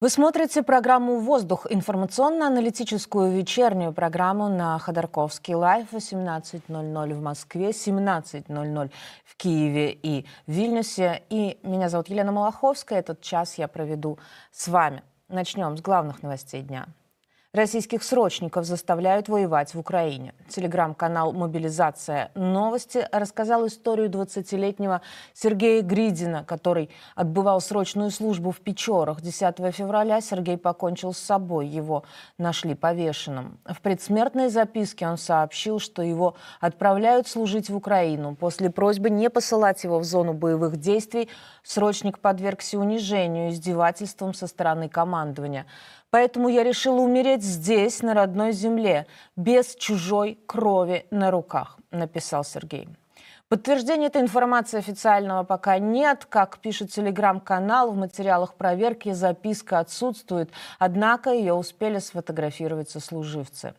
Вы смотрите программу «Воздух» – информационно-аналитическую вечернюю программу на Ходорковский лайф 18.00 в Москве, 17.00 в Киеве и Вильнюсе. И меня зовут Елена Малаховская. Этот час я проведу с вами. Начнем с главных новостей дня. Российских срочников заставляют воевать в Украине. Телеграм-канал «Мобилизация. Новости» рассказал историю 20-летнего Сергея Гридина, который отбывал срочную службу в Печорах. 10 февраля Сергей покончил с собой. Его нашли повешенным. В предсмертной записке он сообщил, что его отправляют служить в Украину. После просьбы не посылать его в зону боевых действий срочник подвергся унижению, издевательствам со стороны командования. Поэтому я решила умереть здесь, на родной земле, без чужой крови на руках, написал Сергей. Подтверждения этой информации официального пока нет. Как пишет телеграм-канал, в материалах проверки записка отсутствует, однако ее успели сфотографировать сослуживцы.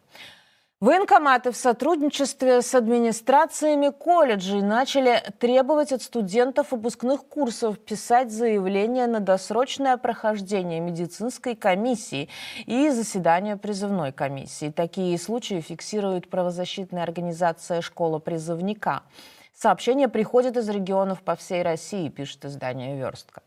Военкоматы в сотрудничестве с администрациями колледжей начали требовать от студентов выпускных курсов писать заявление на досрочное прохождение медицинской комиссии и заседания призывной комиссии. Такие случаи фиксирует правозащитная организация «Школа призывника». Сообщения приходят из регионов по всей России, пишет издание «Верстка».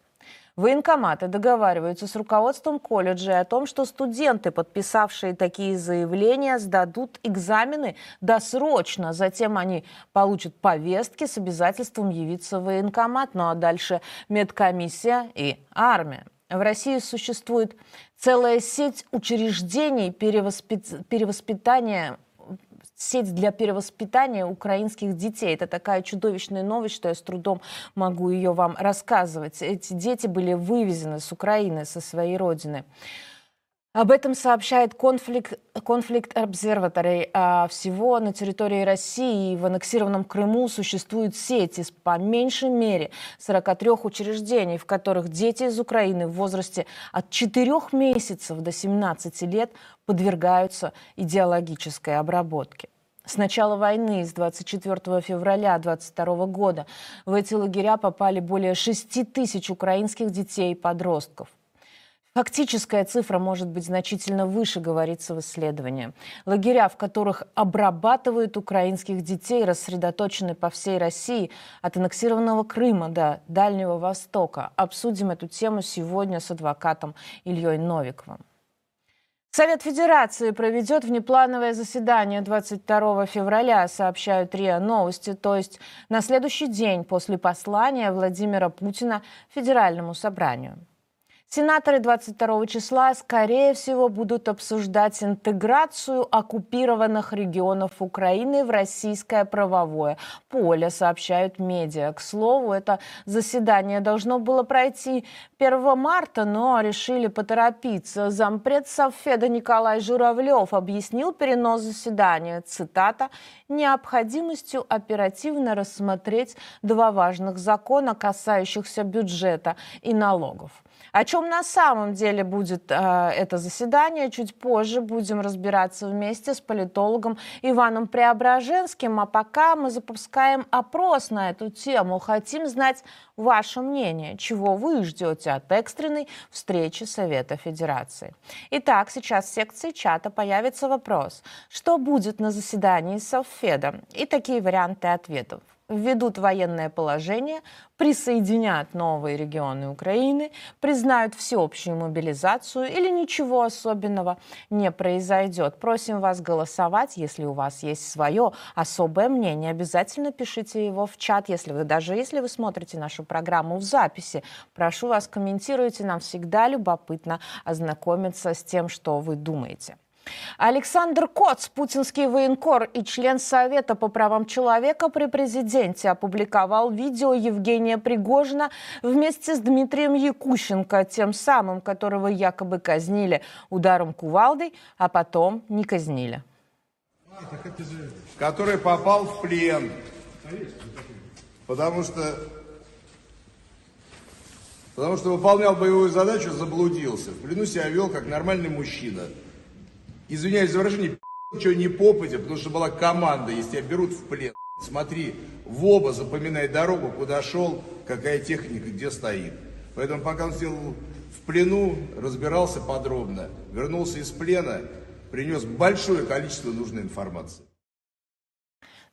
Военкоматы договариваются с руководством колледжа о том, что студенты, подписавшие такие заявления, сдадут экзамены досрочно. Затем они получат повестки с обязательством явиться в военкомат. Ну а дальше медкомиссия и армия. В России существует целая сеть учреждений перевоспит... перевоспитания сеть для перевоспитания украинских детей. Это такая чудовищная новость, что я с трудом могу ее вам рассказывать. Эти дети были вывезены с Украины, со своей родины. Об этом сообщает конфликт, конфликт Observatory. А всего на территории России и в аннексированном Крыму существует сеть из по меньшей мере 43 учреждений, в которых дети из Украины в возрасте от 4 месяцев до 17 лет подвергаются идеологической обработке. С начала войны, с 24 февраля 2022 года, в эти лагеря попали более 6 тысяч украинских детей и подростков. Фактическая цифра может быть значительно выше, говорится в исследовании. Лагеря, в которых обрабатывают украинских детей, рассредоточены по всей России, от аннексированного Крыма до Дальнего Востока. Обсудим эту тему сегодня с адвокатом Ильей Новиковым. Совет Федерации проведет внеплановое заседание 22 февраля, сообщают РИА Новости, то есть на следующий день после послания Владимира Путина Федеральному собранию. Сенаторы 22 числа, скорее всего, будут обсуждать интеграцию оккупированных регионов Украины в российское правовое поле, сообщают медиа. К слову, это заседание должно было пройти 1 марта, но решили поторопиться. Зампред Совфеда Николай Журавлев объяснил перенос заседания, цитата, необходимостью оперативно рассмотреть два важных закона, касающихся бюджета и налогов. О чем на самом деле будет э, это заседание, чуть позже будем разбираться вместе с политологом Иваном Преображенским. А пока мы запускаем опрос на эту тему. Хотим знать ваше мнение, чего вы ждете от экстренной встречи Совета Федерации. Итак, сейчас в секции чата появится вопрос, что будет на заседании Совфеда? И такие варианты ответов введут военное положение, присоединят новые регионы Украины, признают всеобщую мобилизацию или ничего особенного не произойдет. Просим вас голосовать, если у вас есть свое особое мнение. Обязательно пишите его в чат, если вы даже если вы смотрите нашу программу в записи. Прошу вас, комментируйте, нам всегда любопытно ознакомиться с тем, что вы думаете. Александр Коц, путинский военкор и член Совета по правам человека при президенте, опубликовал видео Евгения Пригожина вместе с Дмитрием Якущенко, тем самым, которого якобы казнили ударом кувалдой, а потом не казнили. Который попал в плен. Потому что Потому что выполнял боевую задачу, заблудился. В плену себя вел как нормальный мужчина извиняюсь за выражение, что не попадя, потому что была команда, если тебя берут в плен. Смотри, в оба запоминай дорогу, куда шел, какая техника, где стоит. Поэтому пока он сделал в плену, разбирался подробно. Вернулся из плена, принес большое количество нужной информации.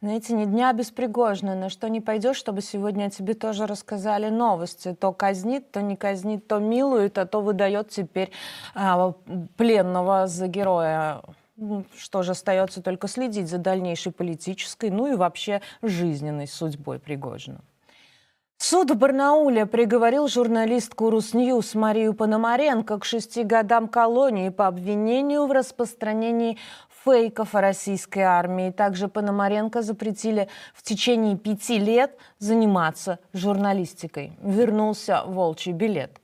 Знаете, ни дня без Пригожина, на что не пойдешь, чтобы сегодня о тебе тоже рассказали новости. То казнит, то не казнит, то милует, а то выдает теперь а, пленного за героя. Ну, Что же остается только следить за дальнейшей политической, ну и вообще жизненной судьбой Пригожина. Суд в Барнауле приговорил журналистку Русньюз Марию Пономаренко к шести годам колонии по обвинению в распространении фейков о российской армии. Также Пономаренко запретили в течение пяти лет заниматься журналистикой. Вернулся волчий билет.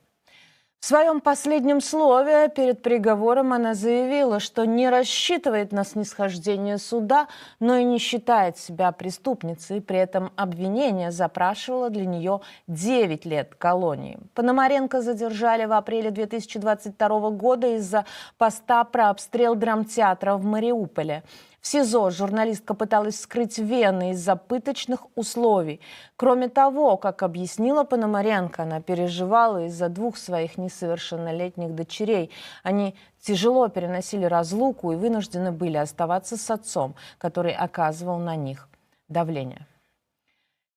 В своем последнем слове перед приговором она заявила, что не рассчитывает на снисхождение суда, но и не считает себя преступницей. При этом обвинение запрашивало для нее 9 лет колонии. Пономаренко задержали в апреле 2022 года из-за поста про обстрел драмтеатра в Мариуполе. В СИЗО журналистка пыталась скрыть вены из-за пыточных условий. Кроме того, как объяснила Пономаренко, она переживала из-за двух своих несовершеннолетних дочерей. Они тяжело переносили разлуку и вынуждены были оставаться с отцом, который оказывал на них давление.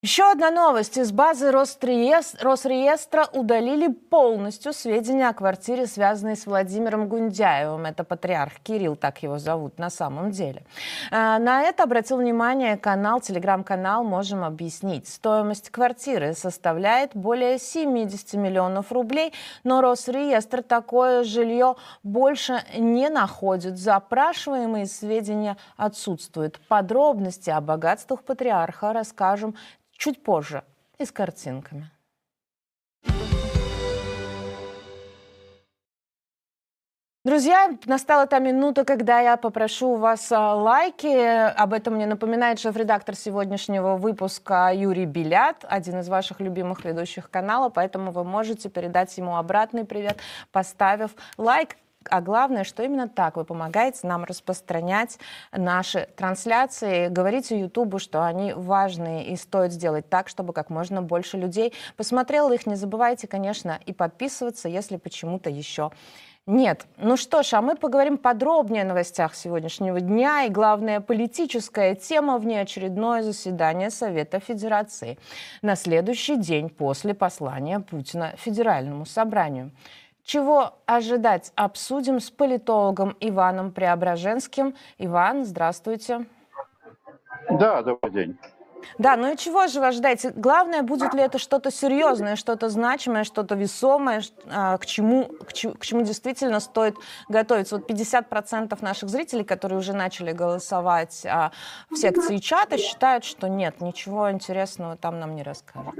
Еще одна новость. Из базы Росреестра, удалили полностью сведения о квартире, связанной с Владимиром Гундяевым. Это патриарх Кирилл, так его зовут на самом деле. А, На это обратил внимание канал, телеграм-канал «Можем объяснить». Стоимость квартиры составляет более 70 миллионов рублей, но Росреестр такое жилье больше не находит. Запрашиваемые сведения отсутствуют. Подробности о богатствах патриарха расскажем чуть позже и с картинками. Друзья, настала та минута, когда я попрошу у вас а, лайки. Об этом мне напоминает шеф-редактор сегодняшнего выпуска Юрий Белят, один из ваших любимых ведущих канала, поэтому вы можете передать ему обратный привет, поставив лайк. А главное, что именно так вы помогаете нам распространять наши трансляции. Говорите Ютубу, что они важные и стоит сделать так, чтобы как можно больше людей посмотрело их. Не забывайте, конечно, и подписываться, если почему-то еще нет. Ну что ж, а мы поговорим подробнее о новостях сегодняшнего дня. И главная политическая тема – внеочередное заседание Совета Федерации на следующий день после послания Путина Федеральному собранию. Чего ожидать, обсудим с политологом Иваном Преображенским. Иван, здравствуйте. Да, добрый день. Да, ну и чего же вы ожидаете? Главное, будет ли это что-то серьезное, что-то значимое, что-то весомое, а, к чему, к, чему, к чему действительно стоит готовиться? Вот 50% наших зрителей, которые уже начали голосовать а, в секции чата, считают, что нет, ничего интересного там нам не расскажут.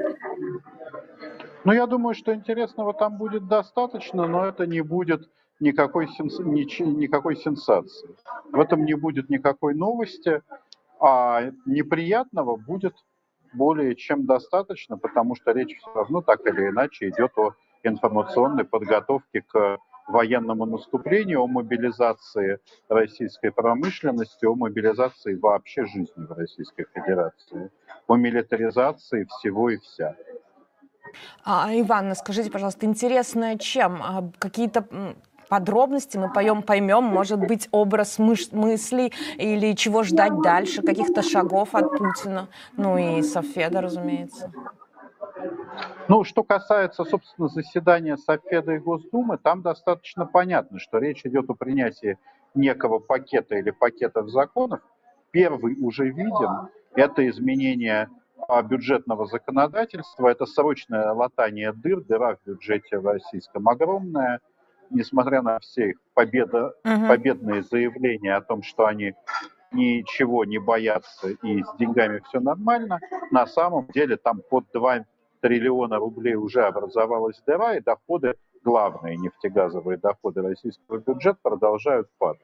Ну, я думаю, что интересного там будет достаточно, но это не будет никакой, сенс- ничи- никакой сенсации. В этом не будет никакой новости, а неприятного будет более чем достаточно, потому что речь все равно так или иначе идет о информационной подготовке к военному наступлению, о мобилизации российской промышленности, о мобилизации вообще жизни в Российской Федерации, о милитаризации всего и вся. А, Иван, скажите, пожалуйста, интересно чем? А, Какие-то подробности мы поем, поймем, может быть, образ мыш- мыслей или чего ждать дальше, каких-то шагов от Путина, ну и Софеда, разумеется. Ну, что касается, собственно, заседания Совфеда и Госдумы, там достаточно понятно, что речь идет о принятии некого пакета или пакетов законов. Первый уже виден. Это изменение а, бюджетного законодательства, это срочное латание дыр, дыра в бюджете российском огромная. Несмотря на все их победа, Мгм. победные заявления о том, что они ничего не боятся и с деньгами все нормально, на самом деле там под 2 триллиона рублей уже образовалась дыра, и доходы, главные нефтегазовые доходы российского бюджета продолжают падать.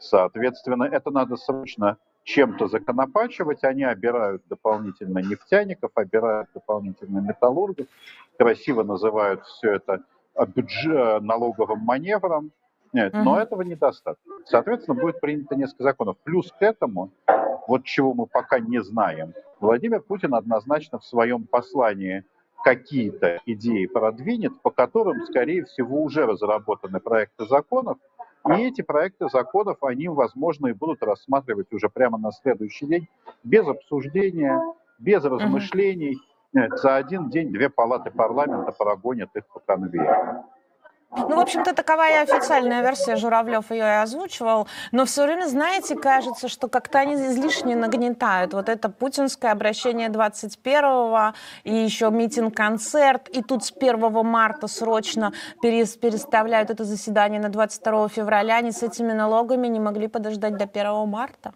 Соответственно, это надо срочно чем-то законопачивать. Они обирают дополнительно нефтяников, обирают дополнительно металлургов, красиво называют все это а, бюджет, налоговым маневром. Нет, но Мгм. этого недостаточно. Соответственно, будет принято несколько законов. Плюс к этому, вот чего мы пока не знаем, Владимир Путин однозначно в своем послании какие-то идеи продвинет, по которым, скорее всего, уже разработаны проекты законов, и эти проекты законов, они, возможно, и будут рассматривать уже прямо на следующий день, без обсуждения, без размышлений. Нет, За один день две палаты парламента прогонят их по конвейеру. Ну, в общем-то, такова и официальная версия, Журавлев ее и озвучивал, но все время, знаете, кажется, что как-то они излишне нагнетают. Вот это путинское обращение 21-го, и еще митинг-концерт, и тут с 1 марта срочно перес- переставляют это заседание на 22 февраля. Они с этими налогами не могли подождать до 1 марта?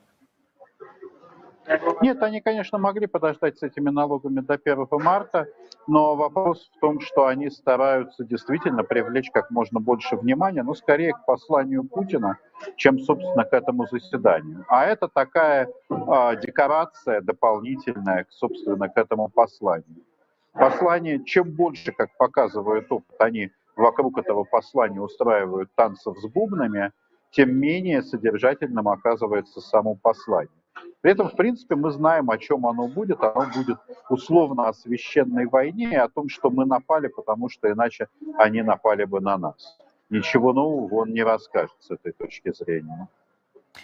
Нет, они, конечно, могли подождать с этими налогами до 1 марта, но вопрос в том, что они стараются действительно привлечь как можно больше внимания, но скорее к посланию Путина, чем, собственно, к этому заседанию. А это такая а, декорация дополнительная, собственно, к этому посланию. Послание, чем больше, как показывает опыт, они вокруг этого послания устраивают танцев с бубнами, тем менее содержательным оказывается само послание. При этом, в принципе, мы знаем, о чем оно будет. Оно будет условно о священной войне и о том, что мы напали, потому что иначе они напали бы на нас. Ничего нового он не расскажет с этой точки зрения.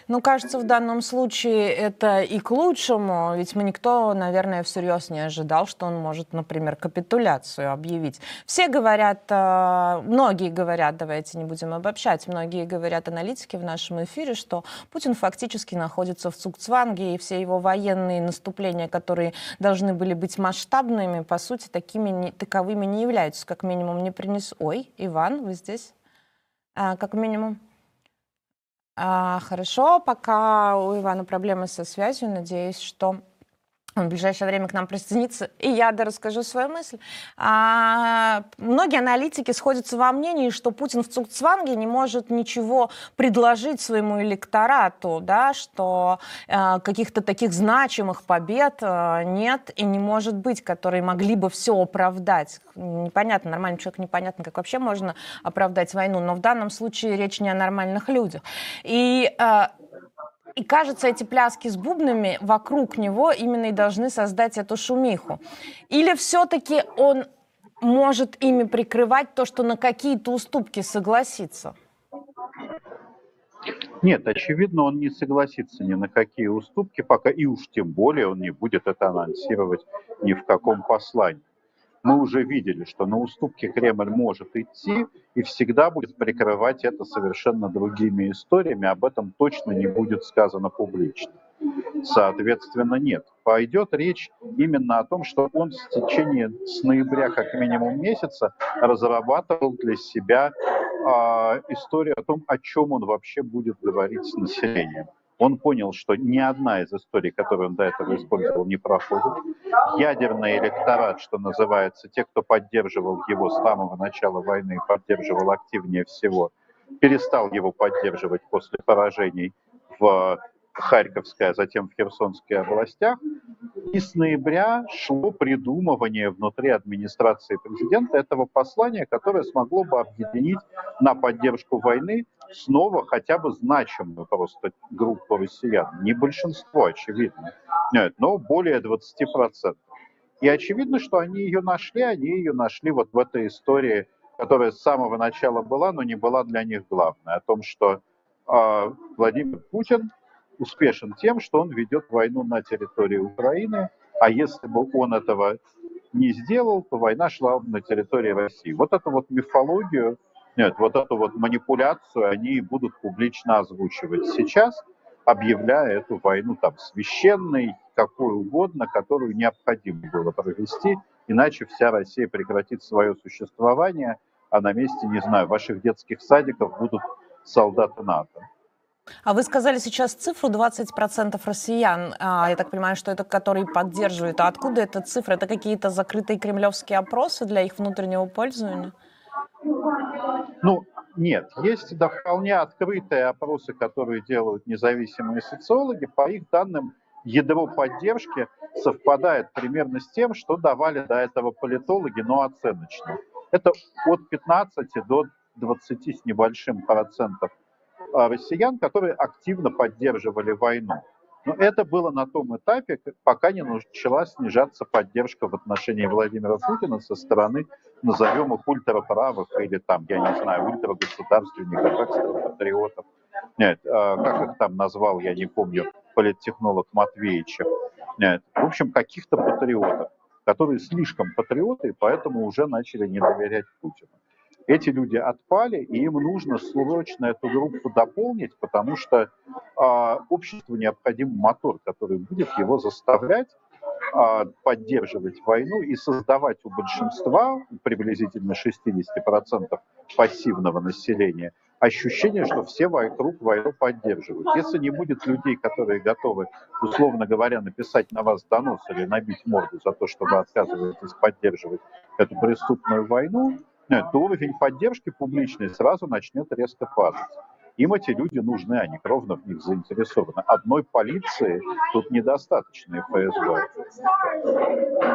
Ну, кажется, в данном случае это и к лучшему, ведь мы никто, наверное, всерьез не ожидал, что он может, например, капитуляцию объявить. Все говорят, э, многие говорят, давайте не будем обобщать, многие говорят аналитики в нашем эфире, что Путин фактически находится в Цукцванге, и все его военные наступления, которые должны были быть масштабными, по сути, такими не- таковыми не являются, как минимум не принес... Ой, Иван, вы здесь? А, как минимум. А, хорошо, пока у Ивана проблемы со связью, надеюсь, что в ближайшее время к нам присоединится, и я да расскажу свою мысль. А, многие аналитики сходятся во мнении, что Путин в Цукцванге не может ничего предложить своему электорату, да, что э, каких-то таких значимых побед э, нет и не может быть, которые могли бы все оправдать. Непонятно, нормальный человек непонятно, как вообще можно оправдать войну, но в данном случае речь не о нормальных людях. И э, и кажется, эти пляски с бубнами вокруг него именно и должны создать эту шумиху. Или все-таки он может ими прикрывать то, что на какие-то уступки согласится? Нет, очевидно, он не согласится ни на какие уступки, пока и уж тем более он не будет это анонсировать ни в каком послании. Мы уже видели, что на уступки Кремль может идти и всегда будет прикрывать это совершенно другими историями. Об этом точно не будет сказано публично. Соответственно, нет. Пойдет речь именно о том, что он в течение с ноября как минимум месяца разрабатывал для себя а, историю о том, о чем он вообще будет говорить с населением. Он понял, что ни одна из историй, которые он до этого использовал, не проходит. Ядерный электорат, что называется, те, кто поддерживал его с самого начала войны, поддерживал активнее всего, перестал его поддерживать после поражений в Харьковской, а затем в Херсонской областях. И с ноября шло придумывание внутри администрации президента этого послания, которое смогло бы объединить на поддержку войны снова хотя бы значимую просто группу россиян. Не большинство, очевидно, нет, но более 20%. И очевидно, что они ее нашли, они ее нашли вот в этой истории, которая с самого начала была, но не была для них главной, о том, что э, Владимир Путин успешен тем, что он ведет войну на территории Украины, а если бы он этого не сделал, то война шла на территории России. Вот эту вот мифологию, нет, вот эту вот манипуляцию они будут публично озвучивать сейчас, объявляя эту войну там священной, какой угодно, которую необходимо было провести, иначе вся Россия прекратит свое существование, а на месте, не знаю, ваших детских садиков будут солдаты НАТО. А вы сказали сейчас цифру 20% россиян. А, я так понимаю, что это которые поддерживают. А откуда эта цифра? Это какие-то закрытые кремлевские опросы для их внутреннего пользования? Ну, нет, есть да, вполне открытые опросы, которые делают независимые социологи. По их данным, ядро поддержки совпадает примерно с тем, что давали до этого политологи, но оценочно. Это от 15 до 20 с небольшим процентов россиян, которые активно поддерживали войну. Но это было на том этапе, пока не начала снижаться поддержка в отношении Владимира Путина со стороны, назовем их ультраправых или там, я не знаю, ультрагосударственников, экстрапатриотов. Нет, а, как их там назвал, я не помню, политтехнолог Матвеевичев. Нет, в общем, каких-то патриотов, которые слишком патриоты, и поэтому уже начали не доверять Путину эти люди отпали, и им нужно срочно эту группу дополнить, потому что а, обществу необходим мотор, который будет его заставлять а, поддерживать войну и создавать у большинства, приблизительно 60% пассивного населения, ощущение, что все вокруг войну поддерживают. Если не будет людей, которые готовы, условно говоря, написать на вас донос или набить морду за то, что вы отказываетесь поддерживать эту преступную войну, то уровень поддержки публичной сразу начнет резко падать. Им эти люди нужны, они кровно в них заинтересованы. Одной полиции тут недостаточно и ФСБ.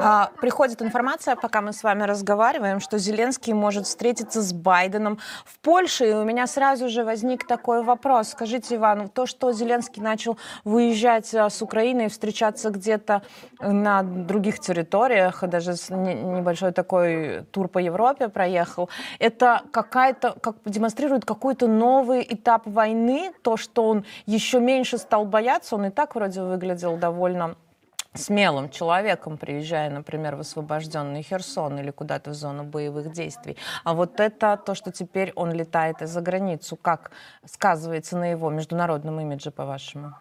А, приходит информация, пока мы с вами разговариваем, что Зеленский может встретиться с Байденом в Польше. И у меня сразу же возник такой вопрос. Скажите, Иван, то, что Зеленский начал выезжать а, с Украины и встречаться где-то на других территориях, даже небольшой такой тур по Европе проехал, это какая-то, как демонстрирует какой-то новый этап этап войны, то, что он еще меньше стал бояться, он и так вроде выглядел довольно смелым человеком, приезжая, например, в освобожденный Херсон или куда-то в зону боевых действий. А вот это то, что теперь он летает за границу, как сказывается на его международном имидже, по-вашему?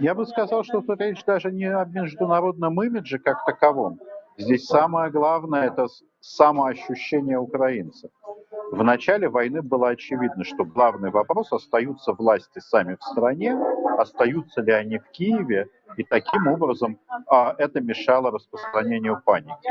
Я бы сказал, что тут речь даже не о международном имидже как таковом. Здесь самое главное – это самоощущение украинцев. В начале войны было очевидно, что главный вопрос, остаются власти сами в стране, остаются ли они в Киеве, и таким образом а, это мешало распространению паники.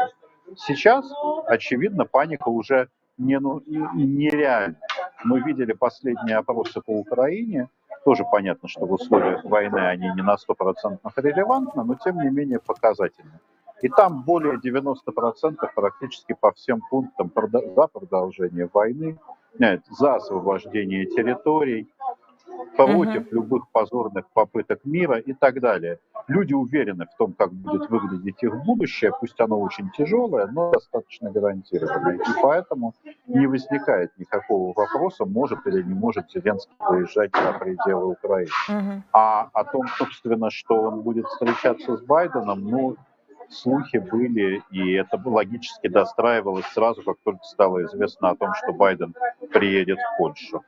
Сейчас, очевидно, паника уже не, ну, нереальна. Мы видели последние опросы по Украине, тоже понятно, что в условиях войны они не на 100% релевантны, но тем не менее показательны. И там более 90% практически по всем пунктам за продолжение войны, за освобождение территорий, против угу. любых позорных попыток мира и так далее. Люди уверены в том, как будет выглядеть их будущее, пусть оно очень тяжелое, но достаточно гарантированное. И поэтому не возникает никакого вопроса, может или не может Зеленский выезжать за пределы Украины. Угу. А о том, собственно, что он будет встречаться с Байденом, ну, слухи были, и это логически достраивалось сразу, как только стало известно о том, что Байден приедет в Польшу.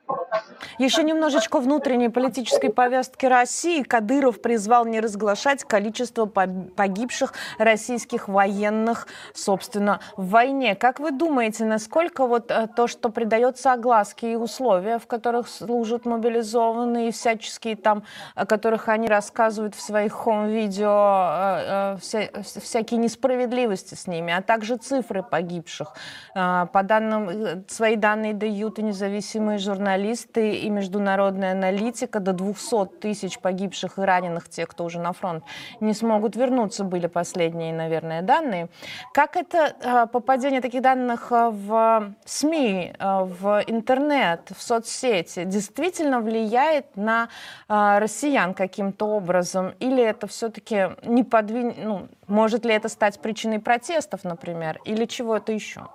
Еще немножечко внутренней политической повестки России. Кадыров призвал не разглашать количество погибших российских военных, собственно, в войне. Как вы думаете, насколько вот э, то, что придается огласке и условия, в которых служат мобилизованные, всяческие там, о которых они рассказывают в своих хом-видео, э, э, всякие несправедливости с ними, а также цифры погибших. А, по данным, э, свои данные дают и независимые журналисты, и международная аналитика. До 200 тысяч погибших и раненых, тех, кто уже на фронт, не смогут вернуться, были последние, наверное, данные. Как это а, попадение таких данных а, в СМИ, в интернет, в соцсети действительно влияет на россиян каким-то образом? Или это все-таки не подвинь, ну, может ли это стать причиной протестов, например, или чего-то еще?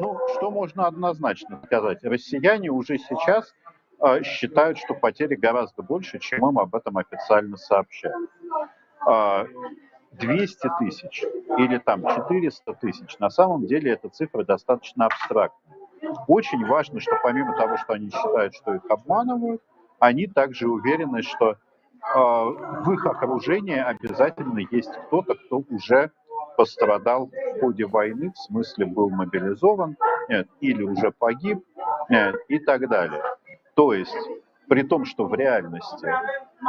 Ну, что можно однозначно сказать? Россияне уже сейчас э, считают, что потери гораздо больше, чем им об этом официально сообщают. Э, 200 тысяч или там 400 тысяч, на самом деле эта цифра достаточно абстрактная. Очень важно, что помимо того, что они считают, что их обманывают, они также уверены, что а, в их окружении обязательно есть кто-то, кто уже пострадал в ходе войны, в смысле был мобилизован нет, или уже погиб нет, и так далее. То есть, при том, что в реальности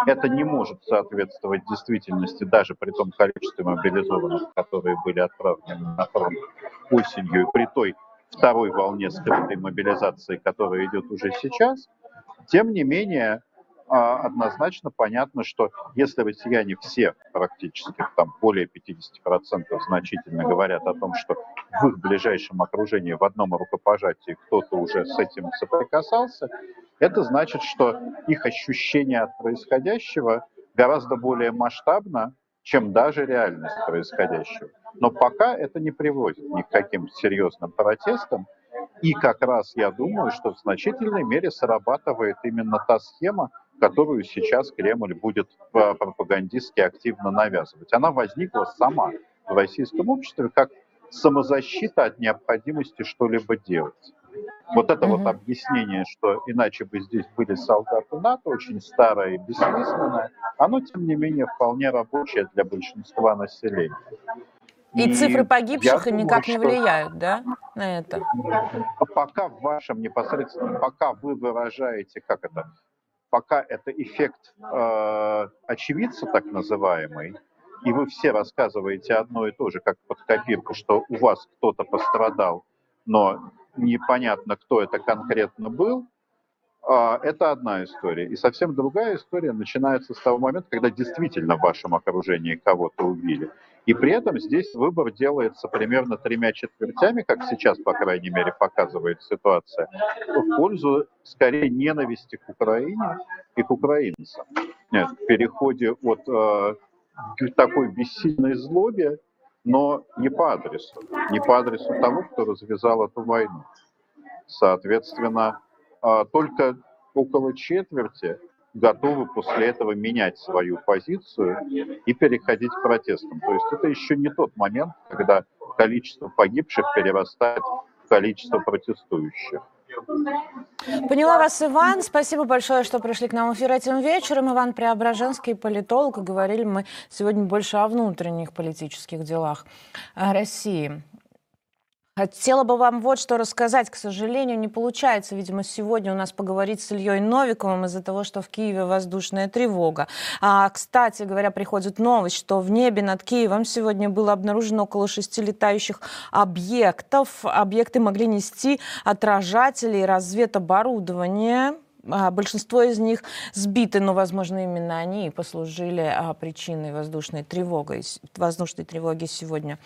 это не может соответствовать действительности даже при том количестве мобилизованных, которые были отправлены на фронт осенью, и при той второй волне скрытой мобилизации, которая идет уже сейчас, тем не менее а, однозначно понятно, что если россияне все практически, там более 50% значительно говорят о том, что в их ближайшем окружении в одном рукопожатии кто-то уже с этим соприкасался, это значит, что их ощущение от происходящего гораздо более масштабно, чем даже реальность происходящего. Но пока это не приводит ни к каким серьезным протестам, и как раз я думаю, что в значительной мере срабатывает именно та схема, которую сейчас Кремль будет э, пропагандистски активно навязывать. Она возникла сама в российском обществе как самозащита от необходимости что-либо делать. Вот это mm-hmm. вот объяснение, что иначе бы здесь были солдаты НАТО, очень старое и бессмысленное, оно, тем не менее, вполне рабочее для большинства населения. И, и цифры погибших думаю, никак не влияют, да, на это? Пока в вашем непосредственном, пока вы выражаете, как это, пока это эффект э, очевидца так называемый, и вы все рассказываете одно и то же, как под копирку, что у вас кто-то пострадал, но непонятно, кто это конкретно был, а, это одна история. И совсем другая история начинается с того момента, когда действительно в вашем окружении кого-то убили. И при этом здесь выбор делается примерно тремя четвертями, как сейчас, по крайней мере, показывает ситуация, в пользу скорее ненависти к Украине и к украинцам. Нет, в переходе от э, такой бессильной злобе, но не по адресу, не по адресу того, кто развязал эту войну. Соответственно, э, только около четверти готовы после этого менять свою позицию и переходить к протестам. То есть это еще не тот момент, когда количество погибших перерастает в количество протестующих. Поняла вас, Иван. Спасибо большое, что пришли к нам в эфир этим вечером. Иван Преображенский, политолог. Говорили мы сегодня больше о внутренних политических делах России. Хотела бы вам вот что рассказать. К сожалению, не получается, видимо, сегодня у нас поговорить с Ильей Новиковым из-за того, что в Киеве воздушная тревога. А, кстати говоря, приходит новость, что в небе над Киевом сегодня было обнаружено около шести летающих объектов. Объекты могли нести отражатели и разведоборудование. А, большинство из них сбиты, но, возможно, именно они и послужили а, причиной воздушной тревоги, воздушной тревоги сегодня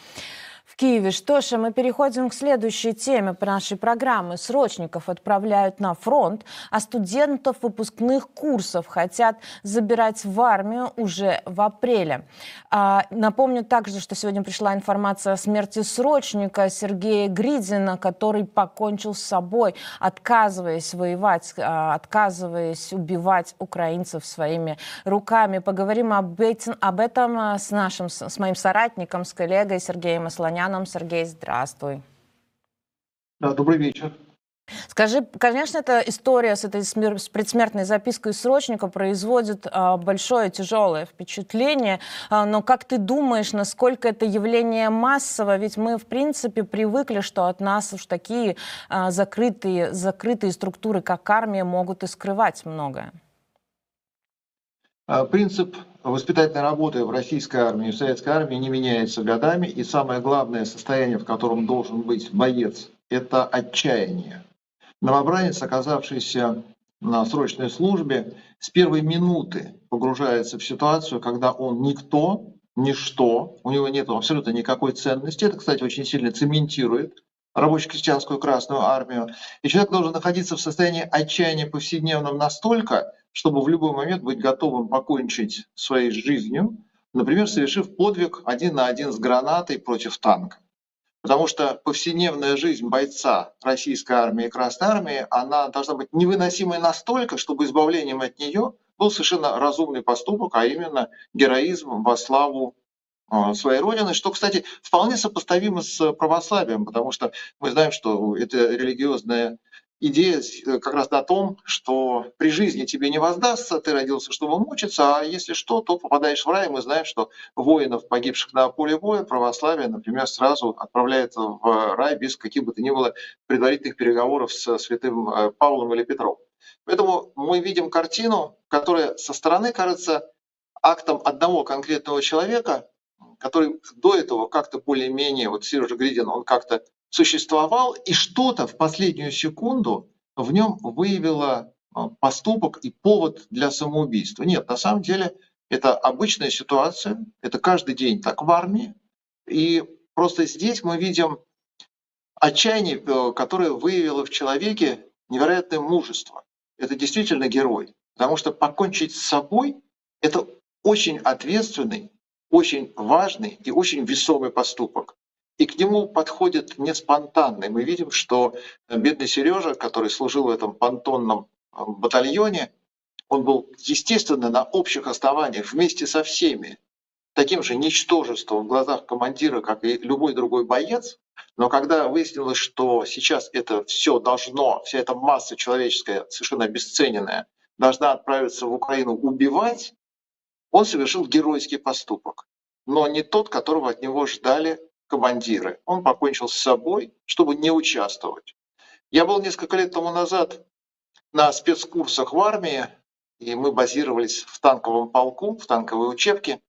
в Киеве. Что ж, а мы переходим к следующей теме нашей программы. Срочников отправляют на фронт, а студентов выпускных курсов хотят забирать в армию уже в апреле. А, напомню также, что сегодня пришла информация о смерти срочника Сергея Гридина, который покончил с собой, отказываясь воевать, а, отказываясь убивать украинцев своими руками. Поговорим об этом, об этом а, с нашим, с моим соратником, с коллегой Сергеем Асланяном Армяном. Сергей, здравствуй. Да, добрый вечер. Скажи, конечно, эта история с этой смер- с предсмертной запиской срочника производит а, большое тяжелое впечатление, а, но как ты думаешь, насколько это явление массово? Ведь мы, в принципе, привыкли, что от нас уж такие а, закрытые, закрытые структуры, как армия, могут и скрывать многое. А, принцип воспитательной работы в российской армии и в советской армии не меняется годами, и самое главное состояние, в котором должен быть боец, это отчаяние. Новобранец, оказавшийся на срочной службе, с первой минуты погружается в ситуацию, когда он никто, ничто, у него нет абсолютно никакой ценности. Это, кстати, очень сильно цементирует рабоче-крестьянскую Красную Армию. И человек должен находиться в состоянии отчаяния повседневном настолько, чтобы в любой момент быть готовым покончить своей жизнью, например, совершив подвиг один на один с гранатой против танка. Потому что повседневная жизнь бойца российской армии и Красной армии, она должна быть невыносимой настолько, чтобы избавлением от нее был совершенно разумный поступок, а именно героизм во славу а, своей родины, что, кстати, вполне сопоставимо с православием, потому что мы знаем, что это религиозная идея э, как раз на том, что при жизни тебе не воздастся, ты родился, чтобы мучиться, а если что, то попадаешь в рай. Мы знаем, что воинов, погибших на поле боя, православие, например, сразу отправляет в рай без каких бы то ни было предварительных переговоров с святым э, Павлом или Петром. Поэтому мы видим картину, которая со стороны кажется актом одного конкретного человека, который до этого как-то более-менее, вот Сережа Гридин, он как-то существовал, и что-то в последнюю секунду в нем выявило а, поступок и повод для самоубийства. Нет, на самом деле это обычная ситуация, это каждый день так в армии. И просто здесь мы видим отчаяние, э, которое выявило в человеке невероятное мужество. Это действительно герой. Потому что покончить с собой – это очень ответственный, очень важный и очень весомый поступок. И к нему подходит не спонтанно. Мы видим, что бедный Сережа, который служил в этом понтонном э, батальоне, он был, естественно, на общих основаниях вместе со всеми таким же ничтожеством в глазах командира, как и любой другой боец. Но когда выяснилось, что сейчас это все должно, вся эта масса человеческая, совершенно обесцененная, должна отправиться в Украину убивать, он совершил геройский поступок. Но не тот, которого от него ждали командиры. Он покончил с собой, чтобы не участвовать. Я был несколько лет тому назад на спецкурсах в армии, и мы базировались в танковом полку, в танковой учебке.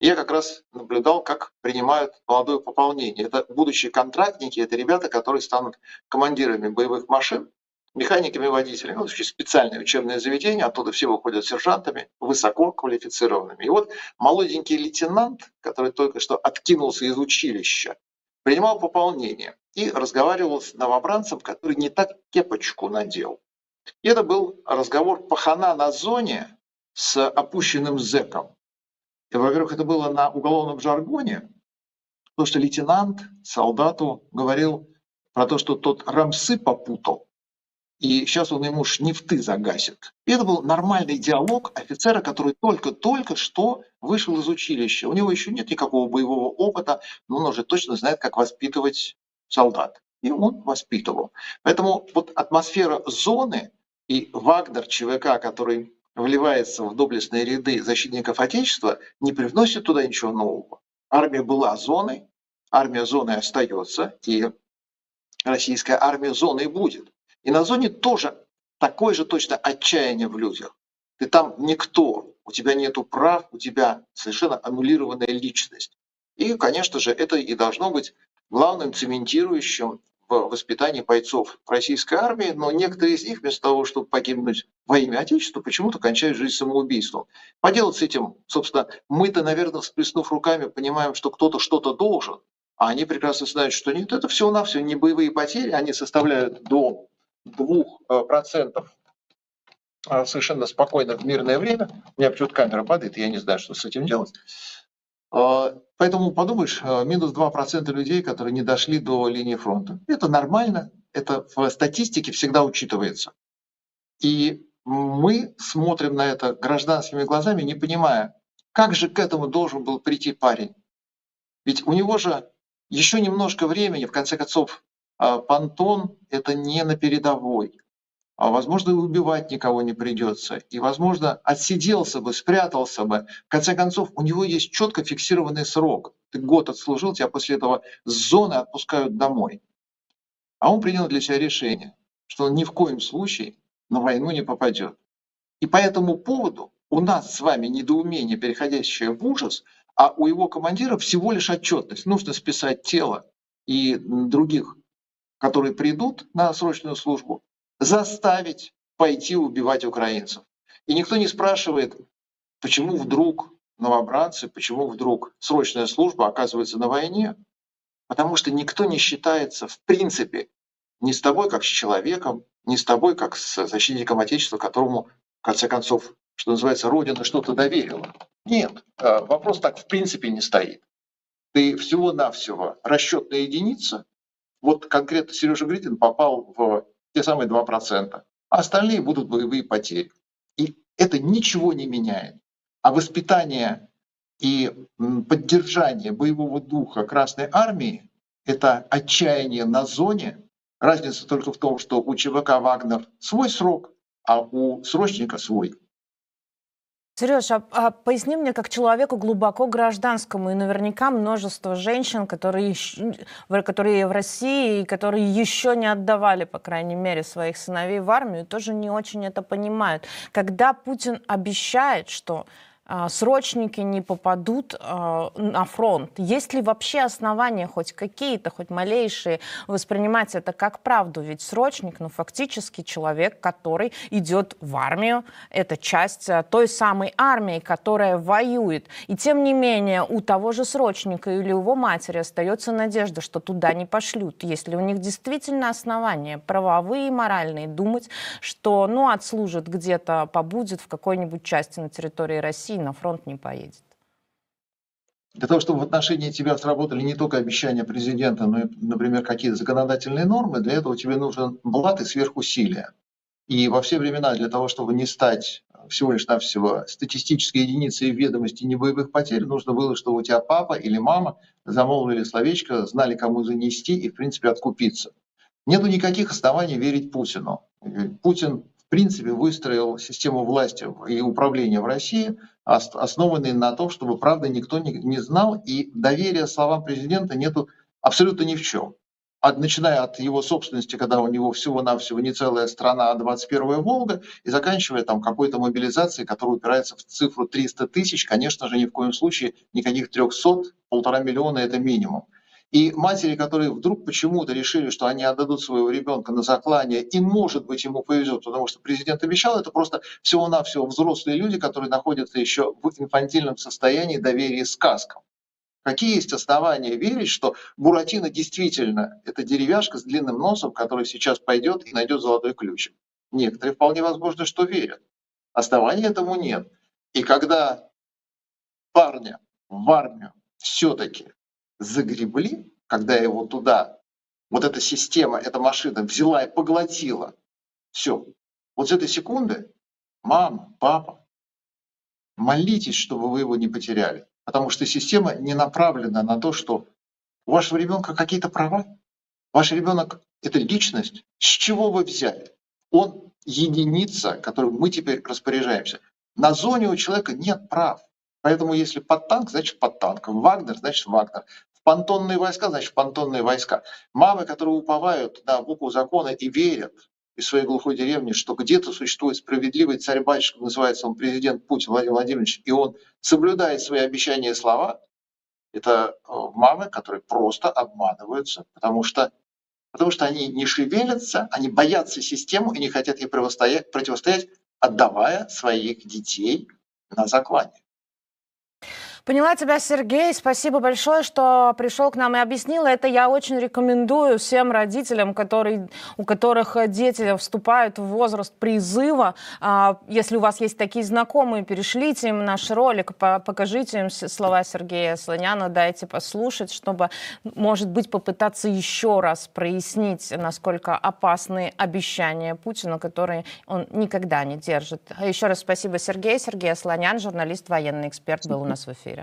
Я как раз наблюдал, как принимают молодое пополнение. Это будущие контрактники, это ребята, которые станут командирами боевых машин, механиками и водителями. Вот специальное учебное заведение, оттуда все выходят сержантами, высоко квалифицированными. И вот молоденький лейтенант, который только что откинулся из училища, принимал пополнение и разговаривал с новобранцем, который не так кепочку надел. И это был разговор пахана на зоне с опущенным зэком. И, во-первых, это было на уголовном жаргоне, потому что лейтенант солдату говорил про то, что тот рамсы попутал, и сейчас он ему шнифты загасит. И это был нормальный диалог офицера, который только-только что вышел из училища. У него еще нет никакого боевого опыта, но он уже точно знает, как воспитывать солдат и он воспитывал. Поэтому вот атмосфера зоны и Вагнер ЧВК, который вливается в доблестные ряды защитников Отечества, не привносит туда ничего нового. Армия была зоной, армия зоны остается, и российская армия зоной будет. И на зоне тоже такое же точно отчаяние в людях. Ты там никто, у тебя нету прав, у тебя совершенно аннулированная личность. И, конечно же, это и должно быть главным цементирующим в воспитании бойцов российской армии, но некоторые из них вместо того, чтобы погибнуть во имя Отечества, почему-то кончают жизнь самоубийством. Поделать с этим, собственно, мы-то, наверное, всплеснув руками, понимаем, что кто-то что-то должен, а они прекрасно знают, что нет, это всего-навсего не боевые потери, они составляют до 2% э, совершенно спокойно в мирное время. У меня почему-то камера падает, я не знаю, что с этим делать. А, поэтому подумаешь, а, минус 2% людей, которые не дошли до линии фронта. Это нормально, это в статистике всегда учитывается. И мы смотрим на это гражданскими глазами, не понимая, как же к этому должен был прийти парень. Ведь у него же еще немножко времени, в конце концов, а, понтон – это не на передовой а возможно и убивать никого не придется, и возможно отсиделся бы, спрятался бы. В конце концов, у него есть четко фиксированный срок. Ты год отслужил, тебя после этого с зоны отпускают домой. А он принял для себя решение, что он ни в коем случае на войну не попадет. И по этому поводу у нас с вами недоумение, переходящее в ужас, а у его командира всего лишь отчетность. Нужно списать тело и других, которые придут на срочную службу, заставить пойти убивать украинцев. И никто не спрашивает, почему вдруг новобранцы, почему вдруг срочная служба оказывается на войне. Потому что никто не считается в принципе ни с тобой как с человеком, ни с тобой как с защитником Отечества, которому, в конце концов, что называется, Родина что-то доверила. Нет, э, вопрос так в принципе не стоит. Ты всего-навсего расчетная единица. Вот конкретно Сережа Гритин попал в те самые 2%, а остальные будут боевые потери. И это ничего не меняет. А воспитание и поддержание боевого духа Красной Армии – это отчаяние на зоне. Разница только в том, что у ЧВК «Вагнер» свой срок, а у срочника свой. Сереж, а, а поясни мне, как человеку глубоко гражданскому, и наверняка множество женщин, которые, которые в России, и которые еще не отдавали, по крайней мере, своих сыновей в армию, тоже не очень это понимают. Когда Путин обещает, что срочники не попадут а, на фронт? Есть ли вообще основания хоть какие-то, хоть малейшие воспринимать это как правду? Ведь срочник, ну, фактически человек, который идет в армию, это часть а, той самой армии, которая воюет. И тем не менее, у того же срочника или его матери остается надежда, что туда не пошлют, если у них действительно основания правовые и моральные думать, что, ну, отслужит где-то, побудет в какой-нибудь части на территории России, на фронт не поедет. Для того, чтобы в отношении тебя сработали не только обещания президента, но и, например, какие-то законодательные нормы, для этого тебе нужен блат и сверхусилия. И во все времена для того, чтобы не стать всего лишь навсего статистической единицей ведомости небоевых потерь, нужно было, чтобы у тебя папа или мама замолвили словечко, знали, кому занести и, в принципе, откупиться. Нету никаких оснований верить Путину. Путин в принципе, выстроил систему власти и управления в России, основанные на том, чтобы, правда, никто не знал, и доверия словам президента нету абсолютно ни в чем. От, начиная от его собственности, когда у него всего-навсего не целая страна, а 21-я Волга, и заканчивая там какой-то мобилизацией, которая упирается в цифру 300 тысяч, конечно же, ни в коем случае никаких 300, полтора миллиона – это минимум. И матери, которые вдруг почему-то решили, что они отдадут своего ребенка на заклание, и, может быть, ему повезет, потому что президент обещал, это просто всего-навсего взрослые люди, которые находятся еще в инфантильном состоянии доверия сказкам. Какие есть основания верить, что Буратино действительно это деревяшка с длинным носом, который сейчас пойдет и найдет золотой ключик? Некоторые вполне возможно, что верят. Оснований этому нет. И когда парня в армию все-таки загребли, когда его туда, вот эта система, эта машина взяла и поглотила. Все. Вот с этой секунды, мама, папа, молитесь, чтобы вы его не потеряли. Потому что система не направлена на то, что у вашего ребенка какие-то права. Ваш ребенок – это личность. С чего вы взяли? Он единица, которой мы теперь распоряжаемся. На зоне у человека нет прав. Поэтому если под танк, значит под танк. Вагнер, значит Вагнер. В понтонные войска, значит понтонные войска. Мамы, которые уповают на букву закона и верят из своей глухой деревни, что где-то существует справедливый царь-батюшка, называется он президент Путин Владимир Владимирович, и он соблюдает свои обещания и слова, это э, мамы, которые просто обманываются, потому что, потому что они не шевелятся, они боятся систему и не хотят ей противостоять отдавая своих детей на заклание. Поняла тебя, Сергей. Спасибо большое, что пришел к нам и объяснил. Это я очень рекомендую всем родителям, которые, у которых дети вступают в возраст призыва. А, если у вас есть такие знакомые, перешлите им наш ролик, покажите им слова Сергея Слоняна, дайте послушать, чтобы, может быть, попытаться еще раз прояснить, насколько опасны обещания Путина, которые он никогда не держит. Еще раз спасибо, Сергей. Сергей Слонян, журналист, военный эксперт, был у нас в эфире.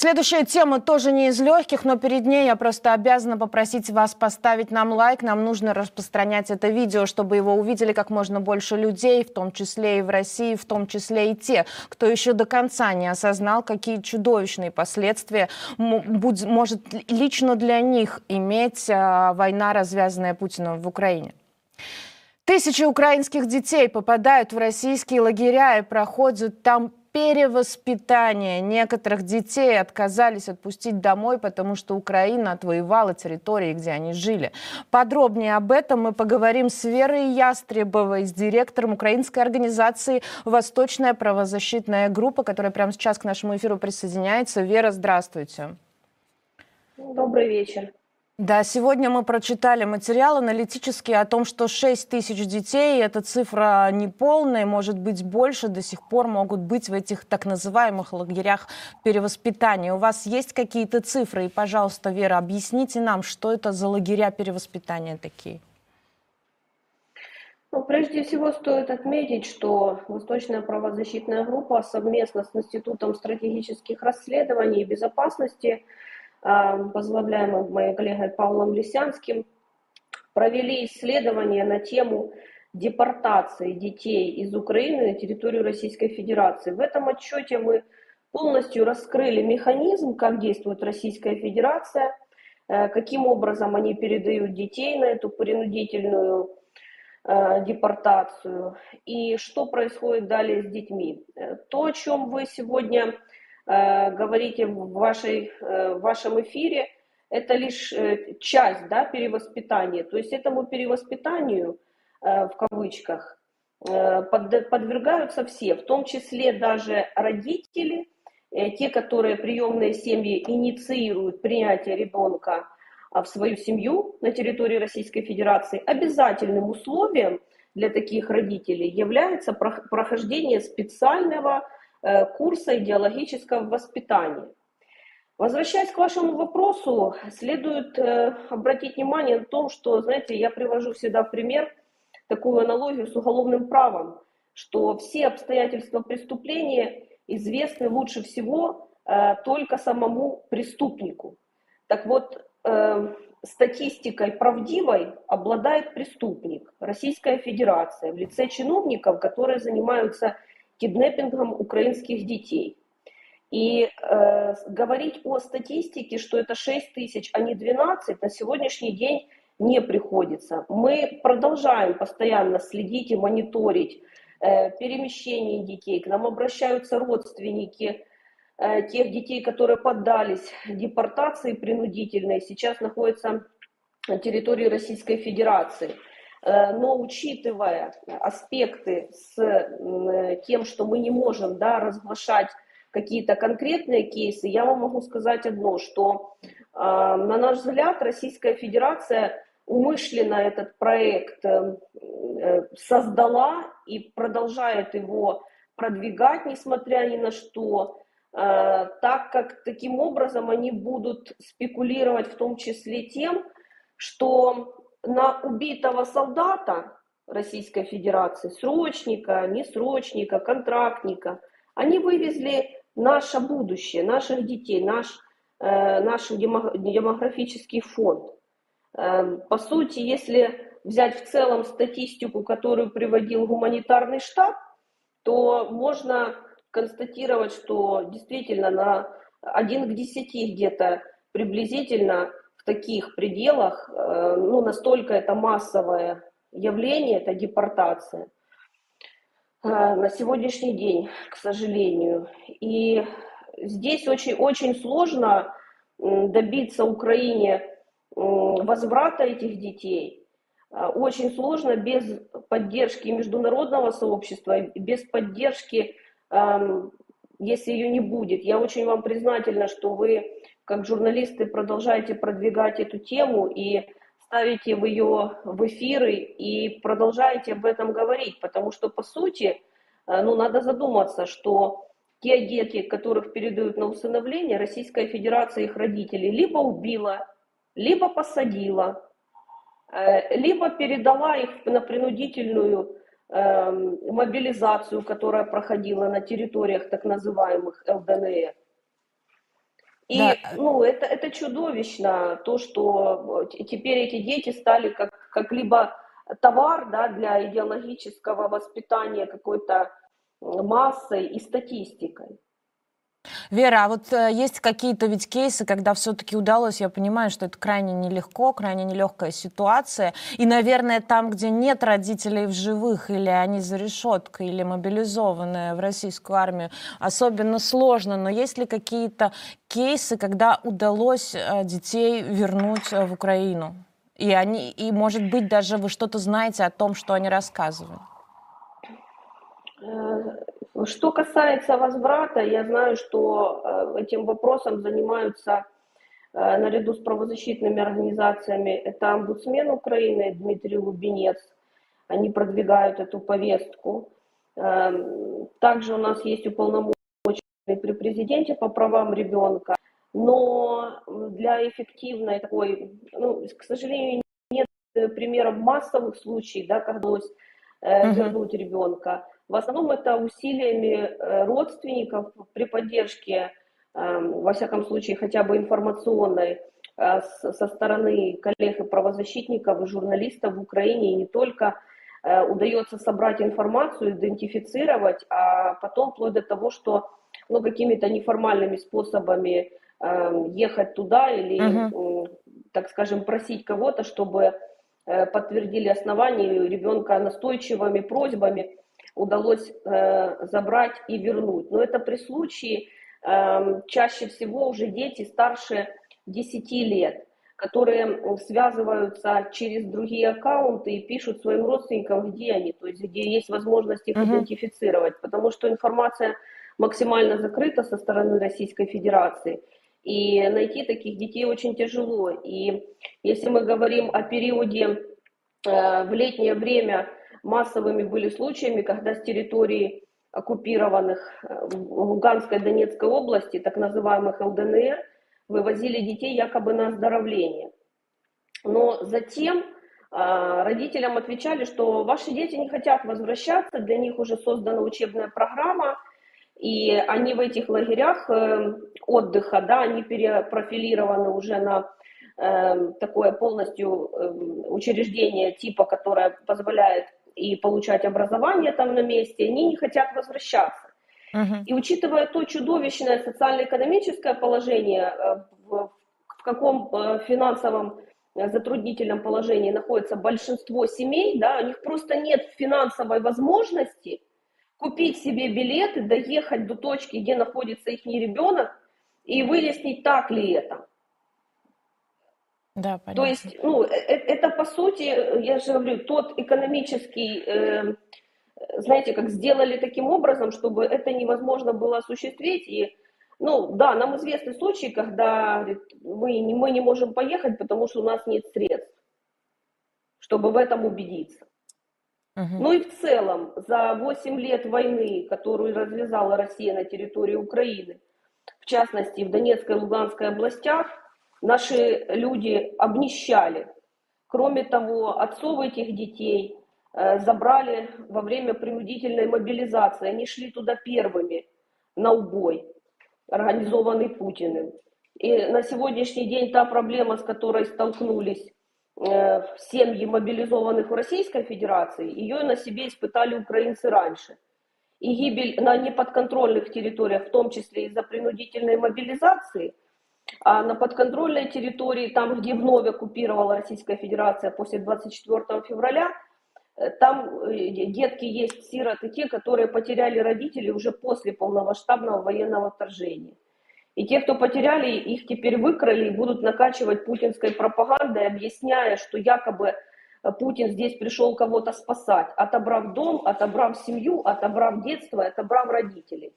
Следующая тема тоже не из легких, но перед ней я просто обязана попросить вас поставить нам лайк. Нам нужно распространять это видео, чтобы его увидели как можно больше людей, в том числе и в России, в том числе и те, кто еще до конца не осознал, какие чудовищные последствия может лично для них иметь а, война, развязанная Путиным в Украине. Тысячи украинских детей попадают в российские лагеря и проходят там перевоспитание. Некоторых детей отказались отпустить домой, потому что Украина отвоевала территории, где они жили. Подробнее об этом мы поговорим с Верой Ястребовой, с директором украинской организации «Восточная правозащитная группа», которая прямо сейчас к нашему эфиру присоединяется. Вера, здравствуйте. Добрый вечер. Да, сегодня мы прочитали материал аналитический о том, что 6 тысяч детей, эта цифра неполная, может быть больше, до сих пор могут быть в этих так называемых лагерях перевоспитания. У вас есть какие-то цифры? И, пожалуйста, Вера, объясните нам, что это за лагеря перевоспитания такие? Ну, прежде всего стоит отметить, что Восточная правозащитная группа совместно с Институтом стратегических расследований и безопасности – возглавляемым моей коллегой Павлом Лисянским, провели исследование на тему депортации детей из Украины на территорию Российской Федерации. В этом отчете мы полностью раскрыли механизм, как действует Российская Федерация, э, каким образом они передают детей на эту принудительную э, депортацию. И что происходит далее с детьми? Э, То, о чем вы сегодня говорите в, вашей, э, в вашем эфире, это лишь э, часть да, перевоспитания. То есть этому перевоспитанию, э, в кавычках, э, под- подвергаются все, в том числе даже родители, э, те, которые приемные семьи инициируют принятие ребенка а, в свою семью на территории Российской Федерации, обязательным условием для таких родителей является прох- прохождение специального э, курса идеологического воспитания. Возвращаясь к вашему вопросу, следует обратить внимание на том, что, знаете, я привожу всегда пример такую аналогию с уголовным правом, что все обстоятельства преступления известны лучше всего э, только самому преступнику. Так вот, э, статистикой правдивой обладает преступник, Российская Федерация, в лице чиновников, которые занимаются киднеппингом украинских детей. И э, говорить о статистике, что это 6 тысяч, а не 12, на сегодняшний день не приходится. Мы продолжаем постоянно следить и мониторить э, перемещение детей. К нам обращаются родственники э, тех детей, которые поддались депортации принудительной, сейчас находятся на территории Российской Федерации. Э, Но учитывая аспекты с э, тем, что мы не можем да, разглашать какие-то конкретные кейсы, я вам могу сказать одно, что, э, на наш взгляд, Российская Федерация умышленно этот проект создала и продолжает его продвигать, несмотря ни на что, так как таким образом они будут спекулировать в том числе тем, что на убитого солдата Российской Федерации, срочника, несрочника, контрактника, они вывезли наше будущее, наших детей, наш, э, наш демо- демографический фонд. Э, По сути, если взять в целом статистику, которую приводил гуманитарный штаб, то можно констатировать, что действительно на 1 к 10 где-то приблизительно таких пределах, э, ну, настолько это массовое явление, это депортация э, на сегодняшний день, к сожалению. И здесь очень, очень сложно добиться Украине возврата этих детей. А, Очень сложно без поддержки международного сообщества, без поддержки, ам, если ее не будет. Я очень вам признательна, что вы, как журналисты, продолжаете продвигать эту тему и ставите в ее в эфиры и продолжаете об этом говорить, потому что, по сути, э, ну, надо задуматься, что те дети, которых передают на усыновление, Российская Федерация их родителей либо убила, либо посадила, Э, либо передала их на принудительную эм, мобилизацию, которая проходила на территориях так называемых ЛДНР. И Да. ну, это, это чудовищно, то, что э, теперь эти дети стали как, как либо товар да, для идеологического воспитания какой-то э, массой и статистикой. Вера, а вот э, есть какие-то ведь кейсы, когда все-таки удалось, я понимаю, что это крайне нелегко, крайне нелегкая ситуация, и, наверное, там, где нет родителей в живых, или они за решеткой, или мобилизованные в российскую армию, особенно сложно, но есть ли какие-то кейсы, когда удалось э, детей вернуть э, в Украину? И, они, и, может быть, даже вы что-то знаете о том, что они рассказывают? Что касается возврата, я знаю, что э, этим вопросом занимаются э, наряду с правозащитными организациями. Это омбудсмен Украины Дмитрий Лубенец. Они продвигают эту повестку. Эм, Также у нас есть уполномоченный при президенте по правам ребенка. Но для эффективной такой, ну, к сожалению, нет э, примеров массовых случаев, да, когда удалось э, вернуть ребенка. В основном это усилиями э, родственников при поддержке, эм, во всяком случае, хотя бы информационной, э, со стороны коллег и правозащитников, и журналистов в Украине, и не только, э, удается собрать информацию, идентифицировать, а потом вплоть до того, что ну, какими-то неформальными способами эм, ехать туда или, м, так скажем, просить кого-то, чтобы подтвердили основания, ребенка настойчивыми просьбами удалось э, забрать и вернуть. Но это при случае э, чаще всего уже дети старше 10 лет, которые связываются через другие аккаунты и пишут своим родственникам, где они, то есть где есть возможность их Мгм. идентифицировать, потому что информация максимально закрыта со стороны Российской Федерации. И найти таких детей очень тяжело. И если мы говорим о периоде э, в летнее время массовыми были случаями, когда с территории оккупированных э, Луганской и Донецкой области, так называемых ЛДНР, вывозили детей якобы на оздоровление. Но затем а, родителям отвечали, что ваши дети не хотят возвращаться, для них уже создана учебная программа, и они в этих лагерях э, отдыха, да, они перепрофилированы уже на э, такое полностью э, учреждение типа, которое позволяет и получать образование там на месте, они не хотят возвращаться. Мгм. И учитывая то чудовищное социально-экономическое положение, в, каком финансовом затруднительном положении находится большинство семей, да, у них просто нет финансовой возможности купить себе билеты, доехать до точки, где находится их ребенок, и выяснить, так ли это. Да, понятно. То есть, ну, э- э- это по сути, я же говорю, тот экономический, э, знаете, как сделали таким образом, чтобы это невозможно было осуществить. И, ну, да, нам известны случаи, когда говорит, мы, не, мы не можем поехать, потому что у нас нет средств, чтобы в этом убедиться. Ну и в целом, за 8 лет войны, которую развязала Россия на территории Украины, в частности в Донецкой и Луганской областях, наши люди обнищали. Кроме того, отцов этих детей э, забрали во время принудительной мобилизации. Они шли туда первыми на убой, организованный Путиным. И на сегодняшний день та проблема, с которой столкнулись э, семьи мобилизованных в Российской Федерации, ее на себе испытали украинцы раньше. И гибель на неподконтрольных территориях, в том числе из-за принудительной мобилизации, а на подконтрольной территории, там, где вновь оккупировала Российская Федерация после 24 февраля, э, там э, детки есть сироты, те, которые потеряли родителей уже после полномасштабного военного вторжения. И те, кто потеряли, их теперь выкрали и будут накачивать путинской пропагандой, объясняя, что якобы э, Путин здесь пришел кого-то спасать, отобрав дом, отобрав семью, отобрав детство, отобрав родителей.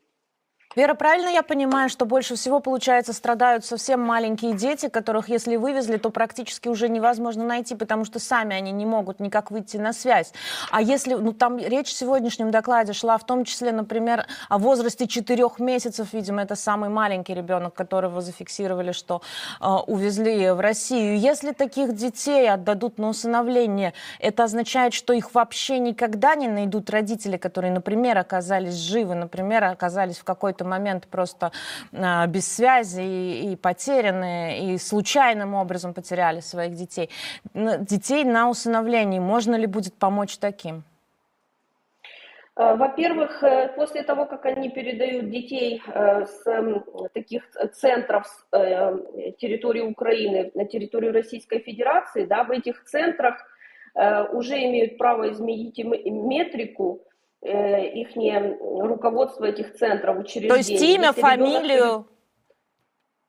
Вера, правильно я понимаю, что больше всего, получается, страдают совсем маленькие дети, которых, если вывезли, то практически уже невозможно найти, потому что сами они не могут никак выйти на связь. А если, ну там речь в сегодняшнем докладе шла в том числе, например, о возрасте четырех месяцев, видимо, это самый маленький ребенок, которого зафиксировали, что э, увезли в Россию. Если таких детей отдадут на усыновление, это означает, что их вообще никогда не найдут родители, которые, например, оказались живы, например, оказались в какой-то момент просто э, без связи и, и потеряны, и случайным образом потеряли своих детей. Детей на усыновлении можно ли будет помочь таким? Э, Во-первых, э, после того, как они передают детей э, с таких центров с территории Украины на территорию Российской Федерации, да, в этих центрах уже имеют право изменить им- метрику, их руководство этих центров, учреждений. То есть имя, Если ребенок фамилию?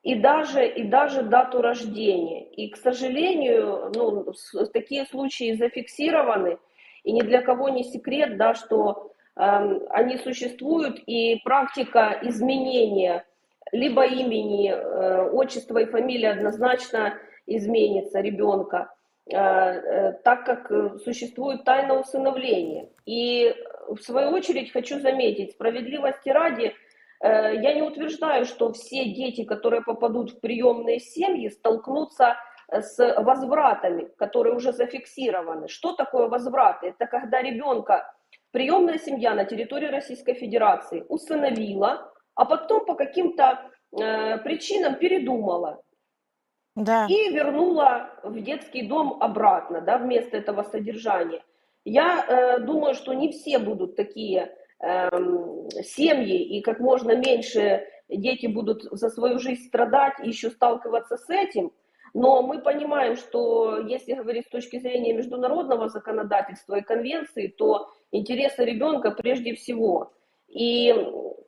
и даже, и даже дату рождения. И, к сожалению, ну, такие случаи зафиксированы, и ни для кого не секрет, да, что эм, они существуют, и практика изменения либо имени, э, отчества и фамилии однозначно изменится ребенка, э, э, так как э, существует тайна усыновления. И в свою очередь хочу заметить, справедливости ради, Э, Я не утверждаю, что все дети, которые попадут в приемные семьи, столкнутся э, с возвратами, которые уже зафиксированы. Что такое возвраты? Это когда ребенка приемная семья на территории Российской Федерации усыновила, а потом по каким-то э, причинам передумала Да. и вернула в детский дом обратно, да, вместо этого содержания. Я э, думаю, что не все будут такие эм, семьи, и как можно меньше дети будут за свою жизнь страдать и еще сталкиваться с этим. Но мы понимаем, что если говорить с точки зрения международного законодательства и конвенции, то интересы ребенка прежде всего. И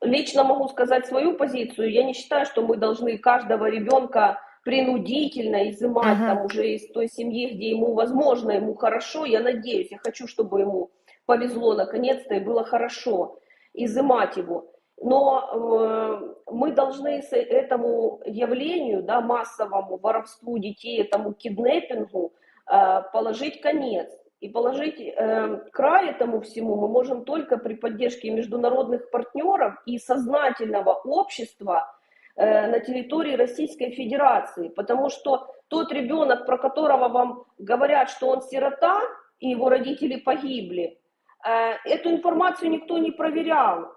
лично могу сказать свою позицию. Я не считаю, что мы должны каждого ребенка принудительно изымать Мгм. там уже из той семьи, где ему возможно, ему хорошо. Я надеюсь, я хочу, чтобы ему повезло наконец-то и было хорошо изымать его. Но э, мы должны с этому явлению, да, массовому воровству детей, этому киднеппингу э, положить конец. И положить э, край этому всему мы можем только при поддержке международных партнеров и сознательного общества на территории Российской Федерации. Потому что тот ребенок, про которого вам говорят, что он сирота, и его родители погибли, э, эту информацию никто не проверял.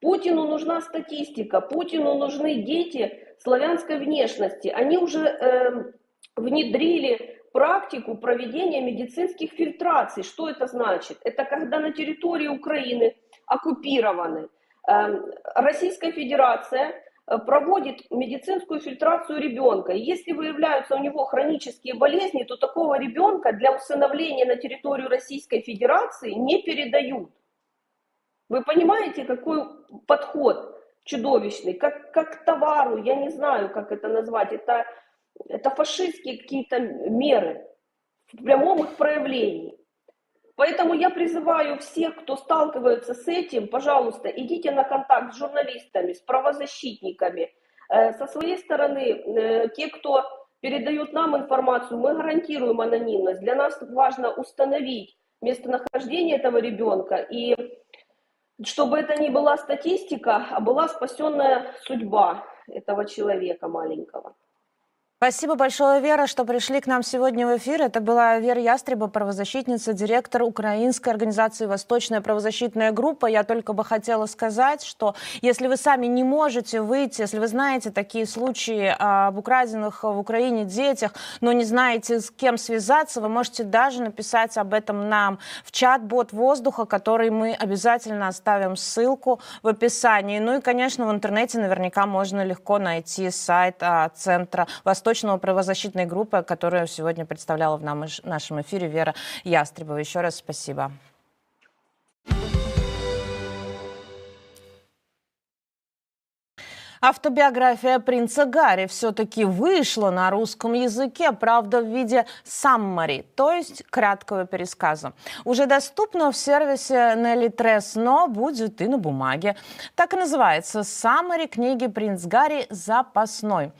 Путину нужна статистика, Путину нужны дети славянской внешности. Они уже э, внедрили практику проведения медицинских фильтраций. Что это значит? Это когда на территории Украины оккупированы э, Российская Федерация э, проводит медицинскую фильтрацию ребенка. И если выявляются у него хронические болезни, то такого ребенка для усыновления на территорию Российской Федерации не передают. Вы понимаете, какой подход чудовищный, как, как товару, я не знаю, как это назвать, это, это фашистские какие-то меры в прямом их проявлении. Поэтому я призываю всех, кто сталкивается с этим, пожалуйста, идите на контакт с журналистами, с правозащитниками. Э, Со своей стороны, э, те, кто передают нам информацию, мы гарантируем анонимность. Для нас важно установить местонахождение этого ребенка и чтобы это не была статистика, а была спасенная судьба этого человека маленького. Спасибо большое, Вера, что пришли к нам сегодня в эфир. Это была Вера Ястреба, правозащитница, директор украинской организации «Восточная правозащитная группа». Я только бы хотела сказать, что если вы сами не можете выйти, если вы знаете такие случаи об украденных в Украине детях, но не знаете, с кем связаться, вы можете даже написать об этом нам в чат-бот «Воздуха», который мы обязательно оставим ссылку в описании. Ну и, конечно, в интернете наверняка можно легко найти сайт а, Центра Восточного правозащитной группы, которую сегодня представляла в нашем эфире Вера Ястребова. Еще раз спасибо. Автобиография принца Гарри все-таки вышла на русском языке, правда, в виде саммари, то есть краткого пересказа. Уже доступна в сервисе Nelly Tress, но будет и на бумаге. Так и называется «Саммари книги «Принц Гарри. Запасной».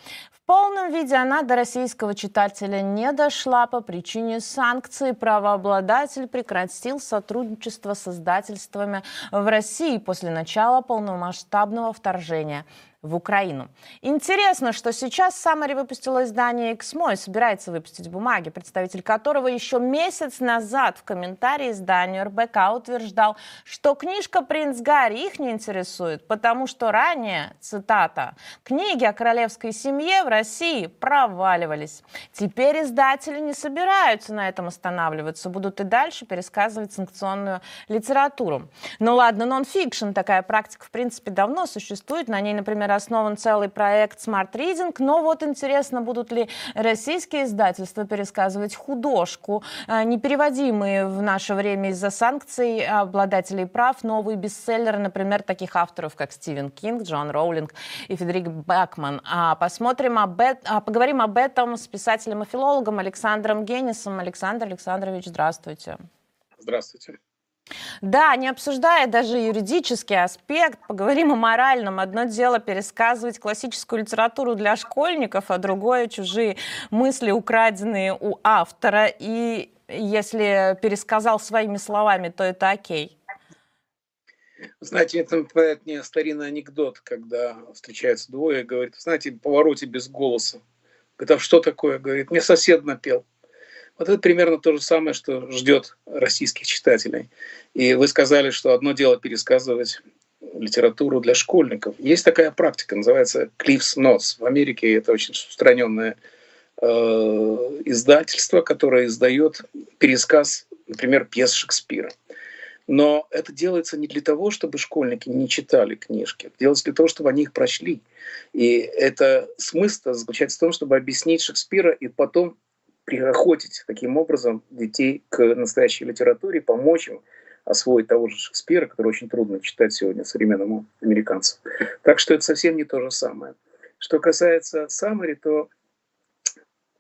Полном виде она до российского читателя не дошла по причине санкций. Правообладатель прекратил сотрудничество с издательствами в России после начала полномасштабного вторжения в Украину. Интересно, что сейчас Самари выпустила издание «Эксмо» и собирается выпустить бумаги, представитель которого еще месяц назад в комментарии изданию РБК утверждал, что книжка «Принц Гарри» их не интересует, потому что ранее, цитата, «книги о королевской семье в России проваливались». Теперь издатели не собираются на этом останавливаться, будут и дальше пересказывать санкционную литературу. Ну ладно, нон-фикшн, такая практика в принципе давно существует, на ней, например, основан целый проект Smart Reading, но вот интересно, будут ли российские издательства пересказывать художку, э, непереводимые в наше время из-за санкций обладателей прав, новые бестселлеры, например, таких авторов, как Стивен Кинг, Джон Роулинг и Федерик Бакман. А посмотрим об этом, а поговорим об этом с писателем и филологом Александром Генисом. Александр Александрович, здравствуйте. Здравствуйте. Да, не обсуждая даже юридический аспект, поговорим о моральном. Одно дело пересказывать классическую литературу для школьников, а другое чужие мысли, украденные у автора. И если пересказал своими словами, то это окей. Знаете, это напоминает мне старинный анекдот, когда встречаются двое говорит, знаете, повороте без голоса. Говорит, а что такое? Говорит, мне сосед напел. Вот это примерно то же самое, что ждет российских читателей. И вы сказали, что одно дело пересказывать литературу для школьников. Есть такая практика, называется Cliff's Notes. В Америке это очень распространенное э, издательство, которое издает пересказ, например, пьес Шекспира. Но это делается не для того, чтобы школьники не читали книжки. Это делается для того, чтобы они их прочли. И это смысл заключается в том, чтобы объяснить Шекспира и потом приохотить таким образом детей к настоящей литературе, помочь им освоить того же Шекспира, который очень трудно читать сегодня современному американцу. Так что это совсем не то же самое. Что касается Самари, то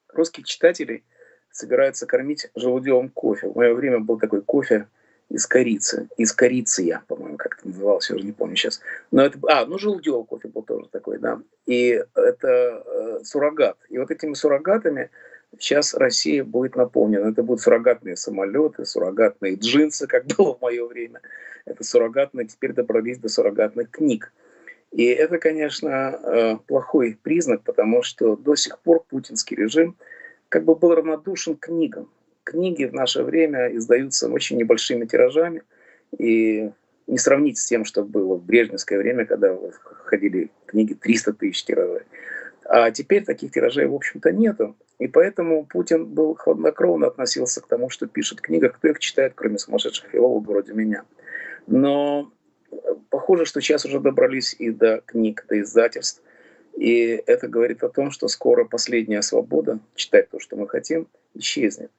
русских читателей собираются кормить желудевым кофе. В мое время был такой кофе из корицы. Из корицы я, по-моему, как это называлось, я уже не помню сейчас. Но это, а, ну желудевый кофе был тоже такой, да. И это э, суррогат. И вот этими суррогатами сейчас Россия будет наполнена. Это будут суррогатные самолеты, суррогатные джинсы, как было в мое время. Это суррогатные, теперь добрались до суррогатных книг. И это, конечно, э, плохой признак, потому что до сих пор путинский режим как бы был равнодушен книгам. Книги в наше время издаются очень небольшими тиражами, и не сравнить с тем, что было в брежневское время, когда ходили книги 300 тысяч тиражей. А теперь таких тиражей, в общем-то, нету. И поэтому Путин был хладнокровно относился к тому, что пишет книга, кто их читает, кроме сумасшедших филологов вроде меня. Но похоже, что сейчас уже добрались и до книг, до издательств. И это говорит о том, что скоро последняя свобода читать то, что мы хотим, исчезнет.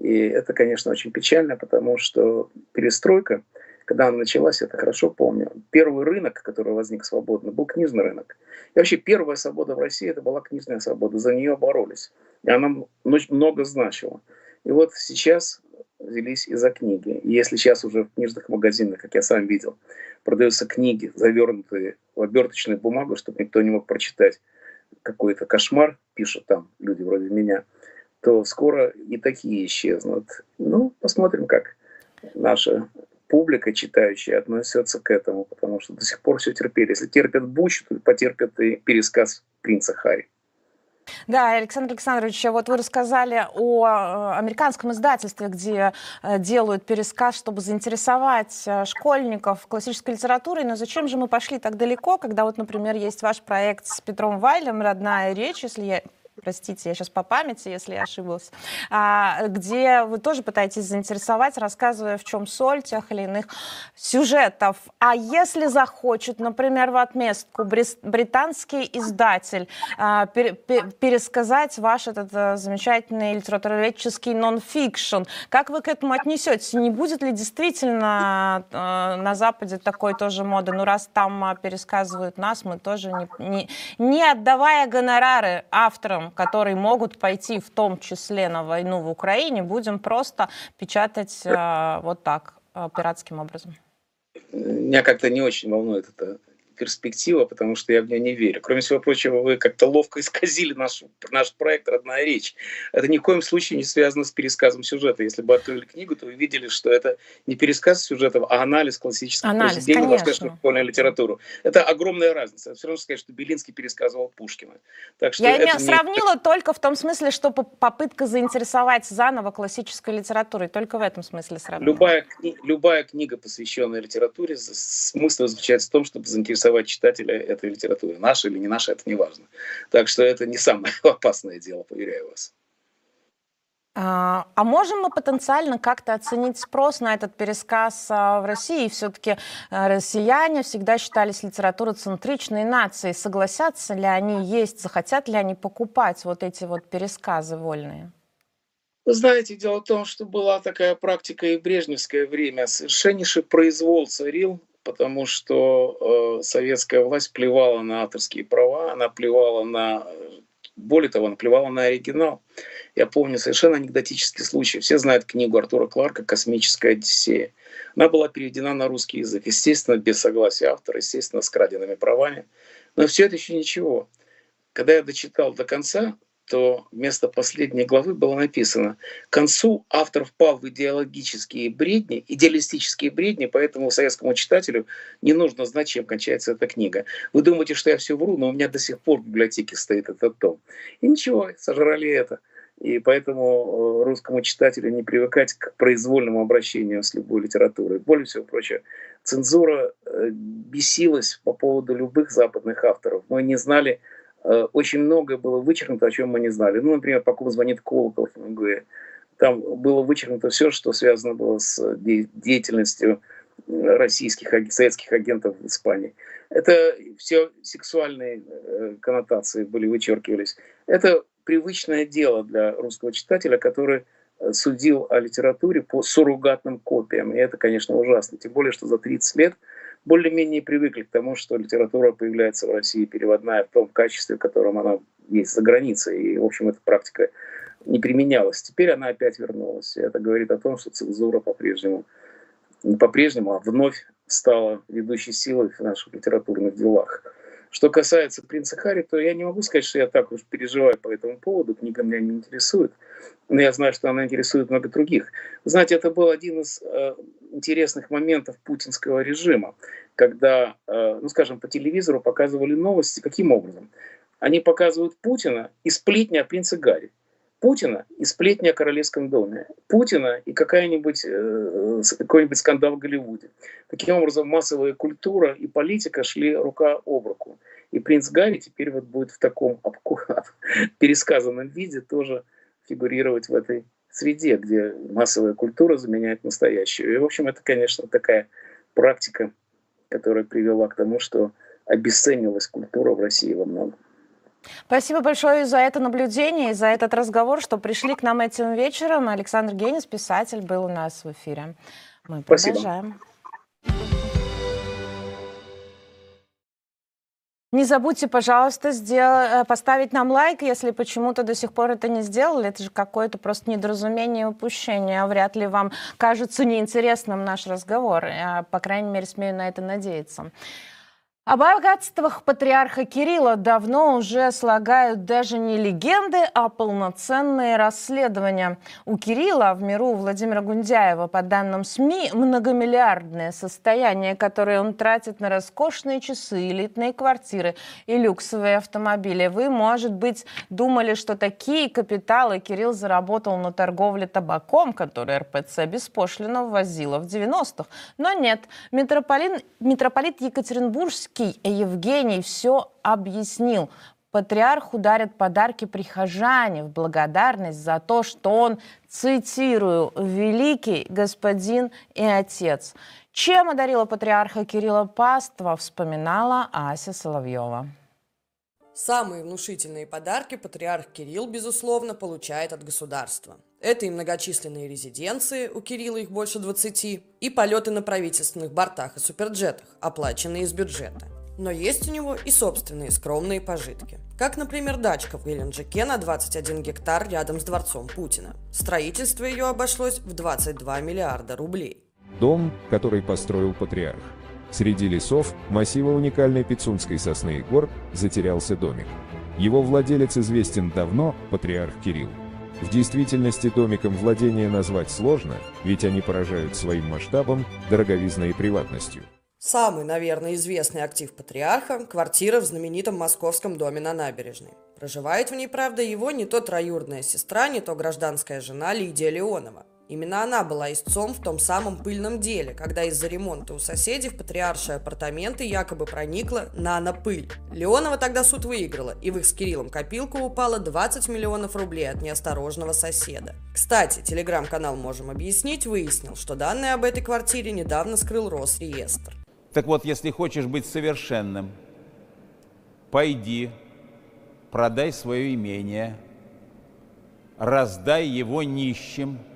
И это, конечно, очень печально, потому что перестройка, когда она началась, я это хорошо помню, первый рынок, который возник свободно, был книжный рынок. И вообще первая свобода в России это была книжная свобода, за нее боролись. И она много значила. И вот сейчас взялись и за книги. И если сейчас уже в книжных магазинах, как я сам видел, продаются книги, завернутые в оберточную бумагу, чтобы никто не мог прочитать какой-то кошмар, пишут там люди вроде меня, то скоро и такие исчезнут. Ну, посмотрим, как наша публика читающая относится к этому, потому что до сих пор все терпели. Если терпят Буч, то потерпят и пересказ принца Харри. Да, Александр Александрович, вот вы рассказали о э, американском издательстве, где э, делают пересказ, чтобы заинтересовать э, школьников классической литературой. Но зачем же мы пошли так далеко, когда вот, например, есть ваш проект с Петром Вайлем «Родная речь», если я простите, я сейчас по памяти, если я ошиблась, а, где вы тоже пытаетесь заинтересовать, рассказывая, в чем соль тех или иных сюжетов. А если захочет, например, в отместку британский издатель а, пересказать ваш этот а, замечательный литературоведческий нон-фикшн, как вы к этому отнесетесь? Не будет ли действительно а, на Западе такой тоже моды? Ну, раз там а, пересказывают нас, мы тоже не, не, не отдавая гонорары авторам, которые могут пойти в том числе на войну в Украине, будем просто печатать э, вот так, э, пиратским образом? Меня как-то не очень волнует это перспектива, потому что я в нее не верю. Кроме всего прочего, вы как-то ловко исказили наш, наш проект «Родная речь». Это ни в коем случае не связано с пересказом сюжета. Если бы открыли книгу, то вы видели, что это не пересказ сюжетов, а анализ классических анализ, произведений, воскресную школьную литературу. Это огромная разница. Все равно сказать, что Белинский пересказывал Пушкина. Так что я это не... сравнила только в том смысле, что попытка заинтересовать заново классической литературой. Только в этом смысле сравнила. Любая, любая книга, посвященная литературе, смысл заключается в том, чтобы заинтересовать заинтересовать читателя этой литературы. Наша или не наша, это не важно. Так что это не самое опасное дело, поверяю вас. А, а можем мы потенциально как-то оценить спрос на этот пересказ а, в России? Все-таки а, россияне всегда считались литературоцентричной нацией. Согласятся ли они есть, захотят ли они покупать вот эти вот пересказы вольные? Вы знаете, дело в том, что была такая практика и в брежневское время. Совершеннейший произвол царил потому что э, советская власть плевала на авторские права, она плевала на, более того, она плевала на оригинал. Я помню совершенно анекдотический случай. Все знают книгу Артура Кларка «Космическая Одиссея». Она была переведена на русский язык, естественно, без согласия автора, естественно, с краденными правами. Но все это еще ничего. Когда я дочитал до конца, то вместо последней главы было написано «К концу автор впал в идеологические бредни, идеалистические бредни, поэтому советскому читателю не нужно знать, чем кончается эта книга. Вы думаете, что я все вру, но у меня до сих пор в библиотеке стоит этот том». И ничего, сожрали это. И поэтому э, русскому читателю не привыкать к произвольному обращению с любой литературой. Более всего прочего, цензура э, бесилась по поводу любых западных авторов. Мы не знали, очень многое было вычеркнуто, о чем мы не знали. Ну, например, по звонит колокол в МГУ. Там было вычеркнуто все, что связано было с деятельностью российских, советских агентов в Испании. Это все сексуальные э, коннотации были вычеркивались. Это привычное дело для русского читателя, который э, судил о литературе по суррогатным копиям. И это, конечно, ужасно. Тем более, что за 30 лет более-менее привыкли к тому, что литература появляется в России переводная в том качестве, в котором она есть за границей. И, в общем, эта практика не применялась. Теперь она опять вернулась. И это говорит о том, что цензура по-прежнему, не по-прежнему, а вновь стала ведущей силой в наших литературных делах. Что касается принца Харри, то я не могу сказать, что я так уж переживаю по этому поводу. Книга меня не интересует. Но я знаю, что она интересует много других. знаете, это был один из э, интересных моментов путинского режима, когда, э, ну скажем, по телевизору показывали новости. Каким образом? Они показывают Путина и сплетни о принце Гарри. Путина и сплетни о королевском доме, Путина и какая-нибудь, э, какой-нибудь скандал в Голливуде. Таким образом, массовая культура и политика шли рука об руку. И принц Гарри теперь вот будет в таком пересказанном виде тоже фигурировать в этой среде, где массовая культура заменяет настоящую. И, в общем, это, конечно, такая практика, которая привела к тому, что обесценилась культура в России во многом. Спасибо большое за это наблюдение и за этот разговор, что пришли к нам этим вечером. Александр Генис, писатель, был у нас в эфире. Мы продолжаем. Не забудьте, пожалуйста, сдел... Э, поставить нам лайк, если почему-то до сих пор это не сделали. Это же какое-то просто недоразумение и упущение. Вряд ли вам кажется неинтересным наш разговор. Я, по крайней мере, смею на это надеяться. О богатствах патриарха Кирилла давно уже слагают даже не легенды, а полноценные расследования. У Кирилла в миру Владимира Гундяева, по данным СМИ, многомиллиардное состояние, которое он тратит на роскошные часы, элитные квартиры и люксовые автомобили. Вы, может быть, думали, что такие капиталы Кирилл заработал на торговле табаком, который РПЦ беспошлино ввозила в 90-х. Но нет, митрополит, митрополит Екатеринбургский Русский Евгений все объяснил. Патриарху дарят подарки прихожане в благодарность за то, что он, цитирую, «великий господин и отец». Чем одарила патриарха Кирилла Паства, вспоминала Ася Соловьева. Самые внушительные подарки патриарх Кирилл, безусловно, получает от государства. Это и многочисленные резиденции, у Кирилла их больше 20, и полеты на правительственных бортах и суперджетах, оплаченные из бюджета. Но есть у него и собственные скромные пожитки. Как, например, дачка в Геленджике на 21 гектар рядом с дворцом Путина. Строительство ее обошлось в 22 миллиарда рублей. Дом, который построил патриарх. Среди лесов, массива уникальной пицунской сосны и гор, затерялся домик. Его владелец известен давно, патриарх Кирилл. В действительности домиком владения назвать сложно, ведь они поражают своим масштабом, дороговизной и приватностью. Самый, наверное, известный актив патриарха – квартира в знаменитом московском доме на набережной. Проживает в ней, правда, его не то троюродная сестра, не то гражданская жена Лидия Леонова. Именно она была истцом в том самом пыльном деле, когда из-за ремонта у соседей в патриаршие апартаменты якобы проникла нано-пыль. Леонова тогда суд выиграла, и в их с Кириллом копилку упало 20 миллионов рублей от неосторожного соседа. Кстати, телеграм-канал «Можем объяснить» выяснил, что данные об этой квартире недавно скрыл Росреестр. Так вот, если хочешь быть совершенным, пойди, продай свое имение, раздай его нищим –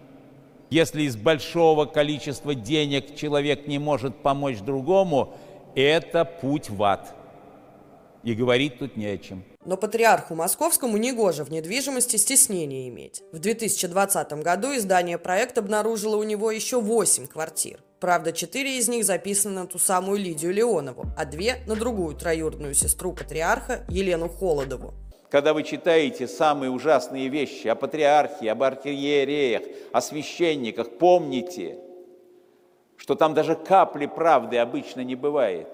если из большого количества денег человек не может помочь другому, это путь в ад. И говорить тут не о чем. Но патриарху московскому негоже в недвижимости стеснения иметь. В 2020 году издание «Проект» обнаружило у него еще 8 квартир. Правда, четыре из них записаны на ту самую Лидию Леонову, а две – на другую троюродную сестру патриарха Елену Холодову. Когда вы читаете самые ужасные вещи о патриархии, об архиереях, о священниках, помните, что там даже капли правды обычно не бывает.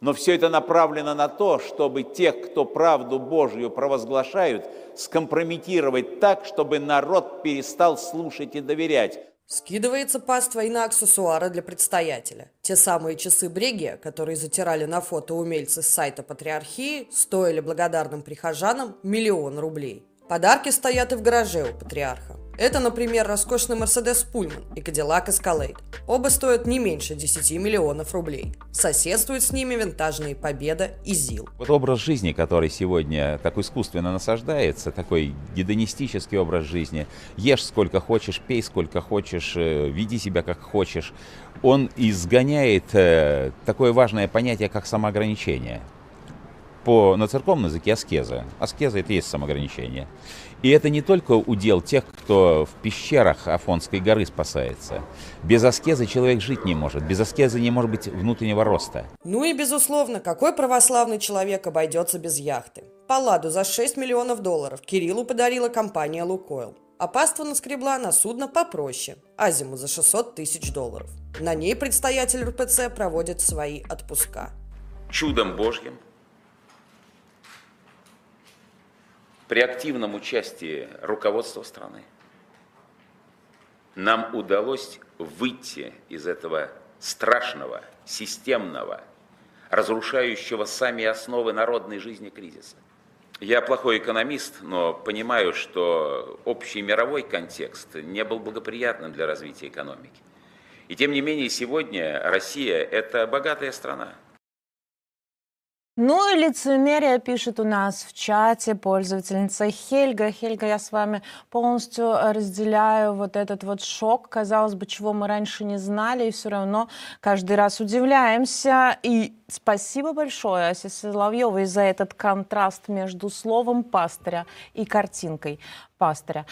Но все это направлено на то, чтобы тех, кто правду Божью провозглашают, скомпрометировать так, чтобы народ перестал слушать и доверять. Скидывается паства и на аксессуары для предстоятеля. Те самые часы Брегия, которые затирали на фото умельцы с сайта Патриархии, стоили благодарным прихожанам миллион рублей. Подарки стоят и в гараже у патриарха. Это, например, роскошный Mercedes Pullman и Cadillac Escalade. Оба стоят не меньше 10 миллионов рублей. Соседствуют с ними винтажные Победа и ЗИЛ. Вот образ жизни, который сегодня так искусственно насаждается, такой гедонистический образ жизни, ешь сколько хочешь, пей сколько хочешь, э, веди себя как хочешь, он изгоняет э, такое важное понятие, как самоограничение. По, на церковном языке аскеза. Аскеза это и есть самоограничение. И это не только удел тех, кто в пещерах Афонской горы спасается. Без аскезы человек жить не может. Без аскезы не может быть внутреннего роста. Ну и, безусловно, какой православный человек обойдется без яхты? Палладу за 6 миллионов долларов Кириллу подарила компания «Лукойл». А паства наскребла на судно попроще – Азиму за 600 тысяч долларов. На ней предстоятель РПЦ проводит свои отпуска. Чудом Божьим при активном участии руководства страны нам удалось выйти из этого страшного, системного, разрушающего сами основы народной жизни кризиса. Я плохой экономист, но понимаю, что общий мировой контекст не был благоприятным для развития экономики. И тем не менее сегодня Россия – это богатая страна. Ну и лицемерие пишет у нас в чате пользовательница Хельга. Хельга, я с вами полностью разделяю вот этот вот шок, казалось бы, чего мы раньше не знали, и все равно каждый раз удивляемся. И спасибо большое Асе Соловьевой за этот контраст между словом пастыря и картинкой пастыря.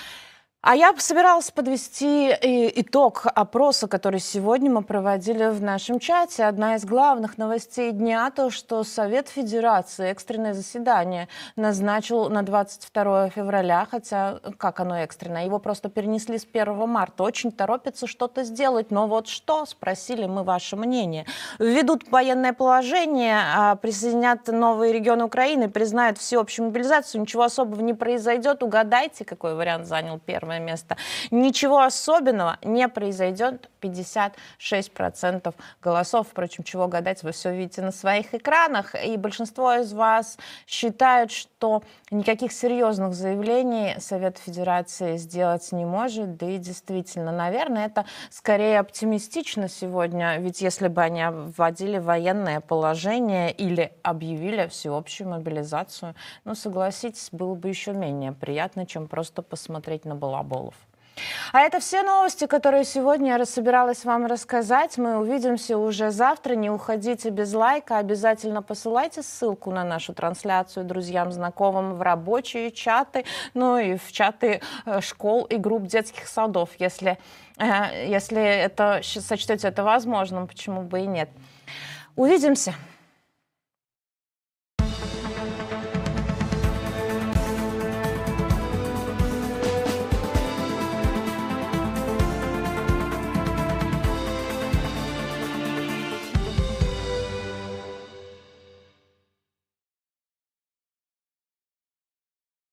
А я собиралась подвести итог опроса, который сегодня мы проводили в нашем чате. Одна из главных новостей дня то, что Совет Федерации экстренное заседание назначил на 22 февраля, хотя как оно экстренное, его просто перенесли с 1 марта. Очень торопится что-то сделать, но вот что, спросили мы ваше мнение. Введут военное положение, а присоединят новые регионы Украины, признают всеобщую мобилизацию, ничего особого не произойдет. Угадайте, какой вариант занял первый первое место. Ничего особенного не произойдет. 56% голосов. Впрочем, чего гадать, вы все видите на своих экранах. И большинство из вас считают, что никаких серьезных заявлений Совет Федерации сделать не может. Да и действительно, наверное, это скорее оптимистично сегодня. Ведь если бы они вводили военное положение или объявили всеобщую мобилизацию, ну, согласитесь, было бы еще менее приятно, чем просто посмотреть на балаболов. А это все новости, которые сегодня я собиралась вам рассказать. Мы увидимся уже завтра. Не уходите без лайка. Обязательно посылайте ссылку на нашу трансляцию друзьям, знакомым в рабочие чаты, ну и в чаты э, школ и групп детских садов, если, э, если это сочтете это возможным, почему бы и нет. Увидимся.